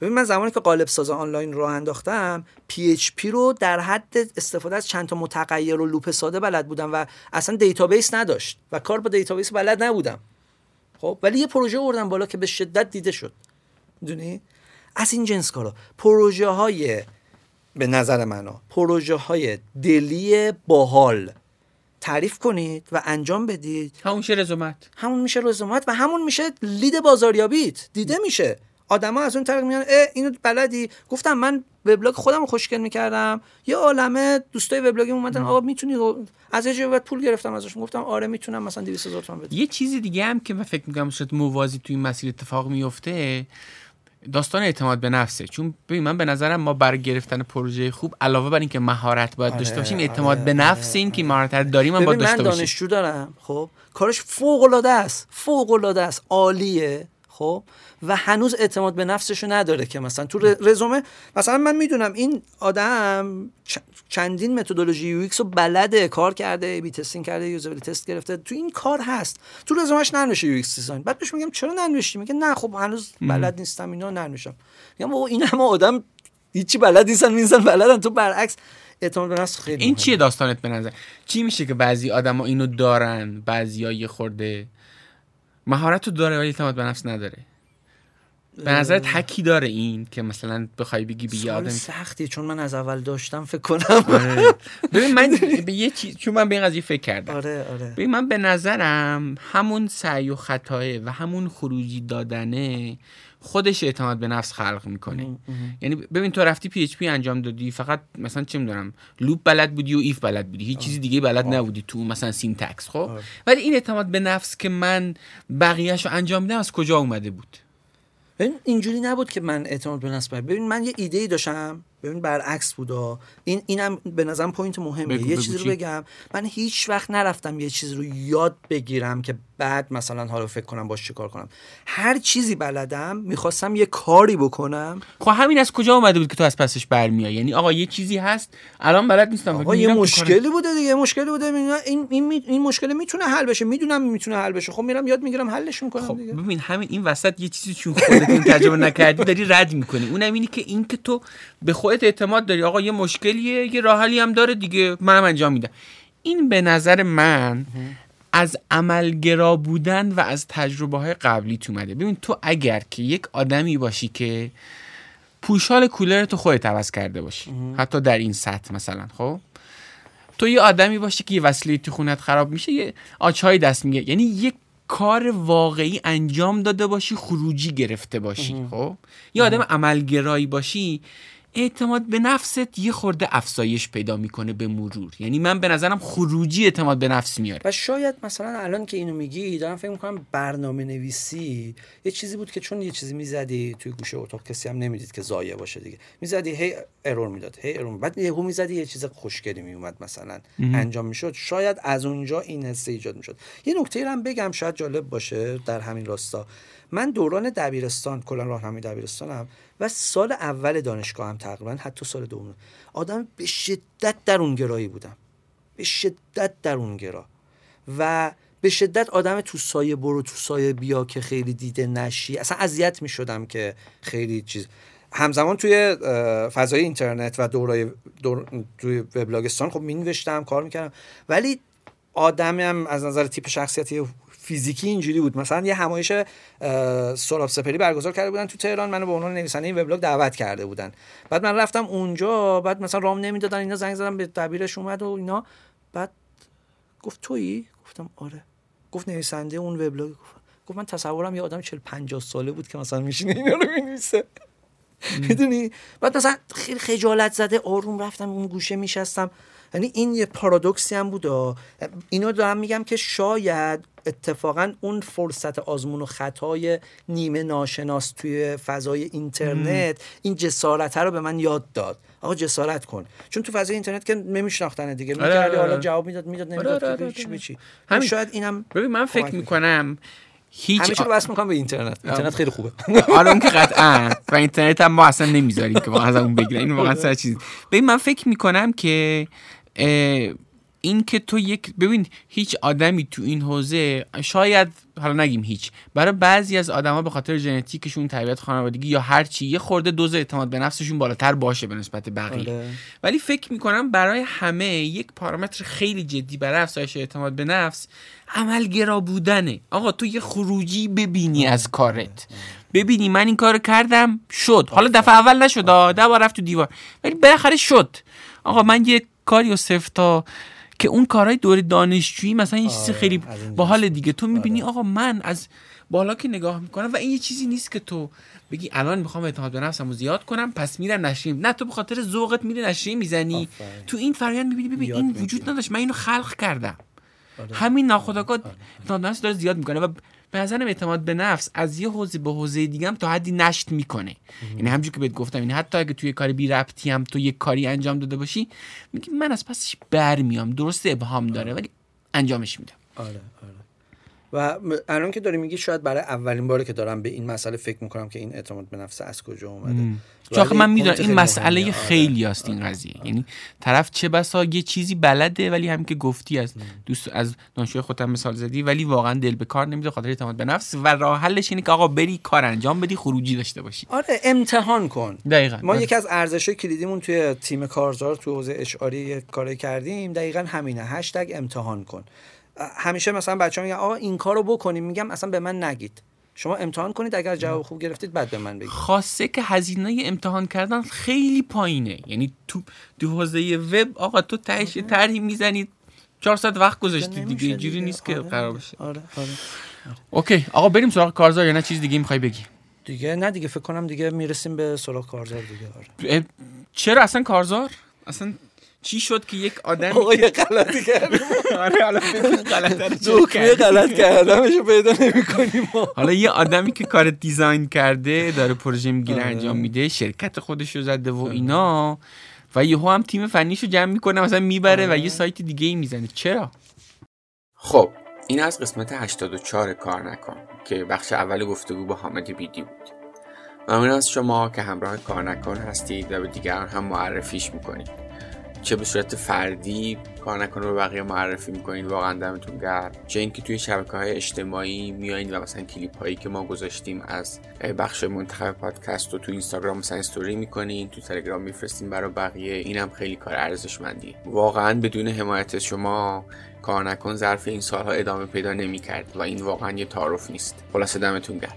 ببین من زمانی که قالب ساز آنلاین راه انداختم PHP رو در حد استفاده از چند تا متغیر و loop ساده بلد بودم و اصلا database نداشت و کار با database بلد نبودم. خب ولی یه پروژه آوردم بالا که به شدت دیده شد. می‌دونی؟ از این جنس کارا. پروژه های به نظر من پروژه های دلی باحال. تعریف کنید و انجام بدید. همون میشه رزومت. همون میشه رزومت و همون میشه لید بازاریابیت. دیده میشه. آدما از اون طریق میان اینو بلدی؟ گفتم من وبلاگ خودم رو خوشگل می‌کردم. یه عالمه دوستای وبلاگی اومدن آقا می‌تونی از یه بعد پول گرفتم ازشون. گفتم آره می‌تونم مثلا 200 هزار تومان بدم. یه چیزی دیگه هم که من فکر می‌کنم شاید موازی توی این مسیر اتفاق میفته داستان اعتماد به نفسه. چون ببین من به نظرم ما برای گرفتن پروژه خوب علاوه بر اینکه مهارت باید داشته باشیم آره، اعتماد آره، به نفس آره، این که مهارت داریم من باید داشته باشیم. من دانشجو دارم خب؟ کارش فوق العاده است فوق العاده است عالیه خب؟ و هنوز اعتماد به نفسشو نداره که مثلا تو رزومه مثلا من می‌دونم این آدم چندین متدولوژی UX رو بلده کار کرده A/B testing کرده usability test گرفته تو این کار هست. تو رزومش ننوشته UX design. بعد بهش میگم چرا ننوشتی؟ میگه نه خب هنوز بلد نیستم اینا ننوشم. میگم بابا این همه آدم هیچی بلد نیستن میگن بلدن. تو برعکس اعتماد به نفس خیلی این چیه داستانت به نظر؟ چی میشه که بعضی آدما اینو دارن بعضیا یه خورده مهارت رو داره ولی اعتماد به نفس نداره؟ به نظر تکی داره این که مثلا بخوای بگی به آدم سختی چون من از اول داشتم فکر کنم. آره. ببین من به یه چیز چون من به این قضیه فکر کردم. آره آره. ببین من به نظرم همون سعی و خطاه و همون خروجی دادنه خودش اعتماد به نفس خلق می‌کنه. یعنی ببین تو رفتی PHP انجام دادی فقط مثلا چه می‌دونم loop بلد بودی و if بلد بودی. هیچ چیزی دیگه بلد نبودی تو مثلا syntax خب؟ ولی این اعتماد به نفس که من بقیهش رو انجام میدم از کجا اومده بود؟ ببین اینجوری نبود که من اعتماد به نفس ببین من یه ایده ای داشتم ببین برعکس بودا. این اینم به نظرم point مهمه یه چیزی رو بگم. من هیچ وقت نرفتم یه چیزی رو یاد بگیرم که بعد مثلا حالا فکر کنم باش چیکار کنم. هر چیزی بلدم می‌خواستم یه کاری بکنم. خب همین از کجا اومده بود که تو از پسش برمیای؟ یعنی آقا یه چیزی هست الان بلد نیستم. آقا یه مشکلی بوده دیگه مشکلی بوده. این این این مشکل می‌تونه حل بشه. می‌دونم می‌تونه حل بشه. خب میرم یاد می‌گیرم حلش می‌کنم خب دیگه. ببین همین این وسط یه چیزی چون خودت تجربه نکردی داری رد می‌کنی. اونم اینی که این که تو به خودت اعتماد داری. آقا یه مشکلیه یه راه هم داره دیگه. منم انجام میدم. این به نظر من از عملگرا بودن و از تجربه های قبلی تو اومده. ببین تو اگر که یک آدمی باشی که پوشال کولر تو خودت عوض کرده باشی حتی در این سطح مثلا خب؟ تو یه آدمی باشی که یه وسیله تو خونت خراب میشه یه آچهای دست میگه. یعنی یک کار واقعی انجام داده باشی خروجی گرفته باشی خب؟ یه آدم عملگرایی باشی اعتماد به نفست یه خورده افزایش پیدا می‌کنه به مرور. یعنی من به نظرم خروجی اعتماد به نفس میاره. و شاید مثلا الان که اینو میگی دارم فکر می‌کنم برنامه نویسی یه چیزی بود که چون یه چیزی می‌زدی توی گوشه اتاق کسی هم نمی‌دید که زایه باشه دیگه. می‌زدی هی ارور می‌داد هی ارور بعد یهو می‌زدی یه چیز خوشگلی میومد مثلا انجام می‌شد. شاید از اونجا این حس ایجاد می‌شد. یه نکته هم بگم شاید جالب باشه در همین راستا. من دوران دبیرستان کلا راهنمای دبیرستانم و سال اول دانشگاه هم تقریبا حتی سال دوم. آدم به شدت درونگرایی بودم. به شدت درونگرا. و به شدت آدم تو سایه برو تو سایه بیا که خیلی دیده نشی. اصلا اذیت می شدم که خیلی چیز. همزمان توی فضای اینترنت و دورای دور... توی وبلاگستان خب می نوشتم کار می‌کردم. ولی آدمی هم از نظر تیپ شخصیتی فیزیکی اینجوری بود. مثلا یه همایش سراب سپری برگزار کرده بودن تو تهران. منو به عنوان نویسنده این وبلاگ دعوت کرده بودن. بعد من رفتم اونجا بعد مثلا رام نمی‌دادن اینا زنگ زدم به دبیرش اومد و اینا. بعد گفت تویی؟ گفتم آره. گفت نویسنده اون وبلاگ. گفت گفت من تصورم یه آدم 40 50 ساله بود که مثلا میشینه اینا رو می‌نویسه. می‌دونی؟ بعد مثلا خیلی خجالت زده. آروم رفتم اون گوشه میشستم. یعنی این یه پارادوکسی هم بود اینو دارم میگم که شاید اتفاقا اون فرصت آزمون و خطای نیمه ناشناس توی فضای اینترنت این جسارت رو به من یاد داد. آقا جسارت کن. چون تو فضای اینترنت که نمیشناختن دیگه. آره، می‌کردی حالا جواب می‌داد می‌داد نمی‌داد آره چی چی همین. شاید اینم ببین من فکر می‌کنم هیچ همیشه رو بس می‌کنم به اینترنت. اینترنت خیلی خوبه. آره اون که قطعا. و اینترنت هم ما اصلا نمی‌ذاریم که ما از اون بگیریم این واقعا سر چیز ببین من فکر می‌کنم که این که تو یک ببین هیچ آدمی تو این حوزه شاید حالا نگیم هیچ برای بعضی از آدما به خاطر ژنتیکشون طبیعت خانوادگی یا هر چی یه خورده دوز اعتماد به نفسشون بالاتر باشه به نسبت بقیه. آره. ولی فکر می‌کنم برای همه یک پارامتر خیلی جدی برای افزایش اعتماد به نفس عملگرا بودنه. آقا تو یه خروجی ببینی از کارت. ببینی من این کارو کردم شد. حالا دفعه اول نشد ده بار رفت تو دیوار. ولی بالاخره شد. آقا من یه کاری و تا که اون کارهای دور دانشجویی مثلا این چیز خیلی باحال دیگه. تو می‌بینی آقا من از بالا که نگاه می‌کنم و این یه چیزی نیست که تو بگی الان می‌خوام اعتماد به نفسمو زیاد کنم پس میرم نشریم نه تو به خاطر ذوقت میری نشریم می‌زنی. تو این فرآیند می‌بینی ببین این وجود نداشت. من اینو خلق کردم. آره. همین ناخودآگاه آره. اعتماد نفس داره زیاد می‌کنه و به نظرم اعتماد به نفس از یه حوزه به حوزه دیگه هم تا حدی نشت می‌کنه. یعنی همونجوری که بهت گفتم یعنی حتی اگه توی کاری بی ربطی هم تو یه کاری انجام داده باشی میگی من از پسش برمیام درست ابهام داره ولی انجامش میدم. آره آره. و الان که داری میگی شاید برای اولین باره که دارم به این مسئله فکر می‌کنم که این اعتماد به نفس از کجا اومده. چون من می‌دونم این مسئله خیلی است این قضیه. یعنی طرف چه بسا یه چیزی بلده ولی همین که گفتی از دوست از دانشجوی خودم مثال زدی ولی واقعا دل به کار نمیده خاطر اعتماد به نفس. و راه حلش اینه که آقا بری کار انجام بدی خروجی داشته باشی. آره امتحان کن. دقیقا ما آره. یکی از ارزش کلیدیمون توی تیم کارزار تو حوزه اشعاری کاری کردیم. دقیقا همینه. هشتگ امتحان کن. همیشه مثلا بچه میگن آقا این کارو بکنیم. میگم اصلا به من نگید. شما امتحان کنید اگر جواب خوب گرفتید بعد به من بگید. خاصه که هزینه امتحان کردن خیلی پایینه. یعنی تو دو حوزه وب آقا تو تهش طرحی می‌زنید 400 وقت گذاشتی. دیگه اینجوری نیست که آره، قرار بشه آره آره. اوکی آقا بریم سراغ کارزار یا نه چیز دیگه می‌خوای بگی؟ دیگه نه دیگه فکر کنم دیگه می‌رسیم به سراغ کارزار دیگه آره. چرا اصلا کارزار؟ اصلا چی شد که یک آدم آقا یه غلطی کرد آره حالا غلط کردمشو پیدا نمی‌کنیم. حالا یه آدمی که کار دیزاین کرده داره پروژه می‌گیره آره. انجام میده شرکت خودش رو زده و اینا و یهو هم تیم فنیشو جمع می‌کنه مثلا می‌بره و یه آره. سایت دیگه ای می‌زنه. چرا؟ خب این از قسمت 84 کار نکن که بخش اول گفتگو با حامد بیدی بود. ممنون از شما که همراه کار نکن هستید و به دیگران هم معرفیش می‌کنید. چه به صورت فردی کار نکنه به بقیه معرفی می‌کنید واقعا دمتون گرم. چه اینکه توی شبکه های اجتماعی میایید و مثلا کلیپ هایی که ما گذاشتیم از بخش منتخب پادکست رو تو اینستاگرام مثلا استوری می‌کنین تو تلگرام میفرستین برای بقیه اینم خیلی کار ارزشمندی. واقعا بدون حمایت شما کار نکن ظرف این سالها ادامه پیدا نمی‌کرد و این واقعا یه تعارف نیست. خلاصه دمتون گرم.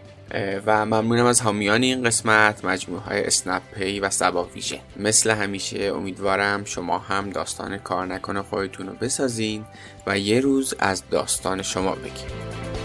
و ممنونم از حامیان این قسمت مجموعه های اسنپ پی و سبا ویژه. مثل همیشه امیدوارم شما هم داستان کار نکنه خودتون رو بسازین و یه روز از داستان شما بگیم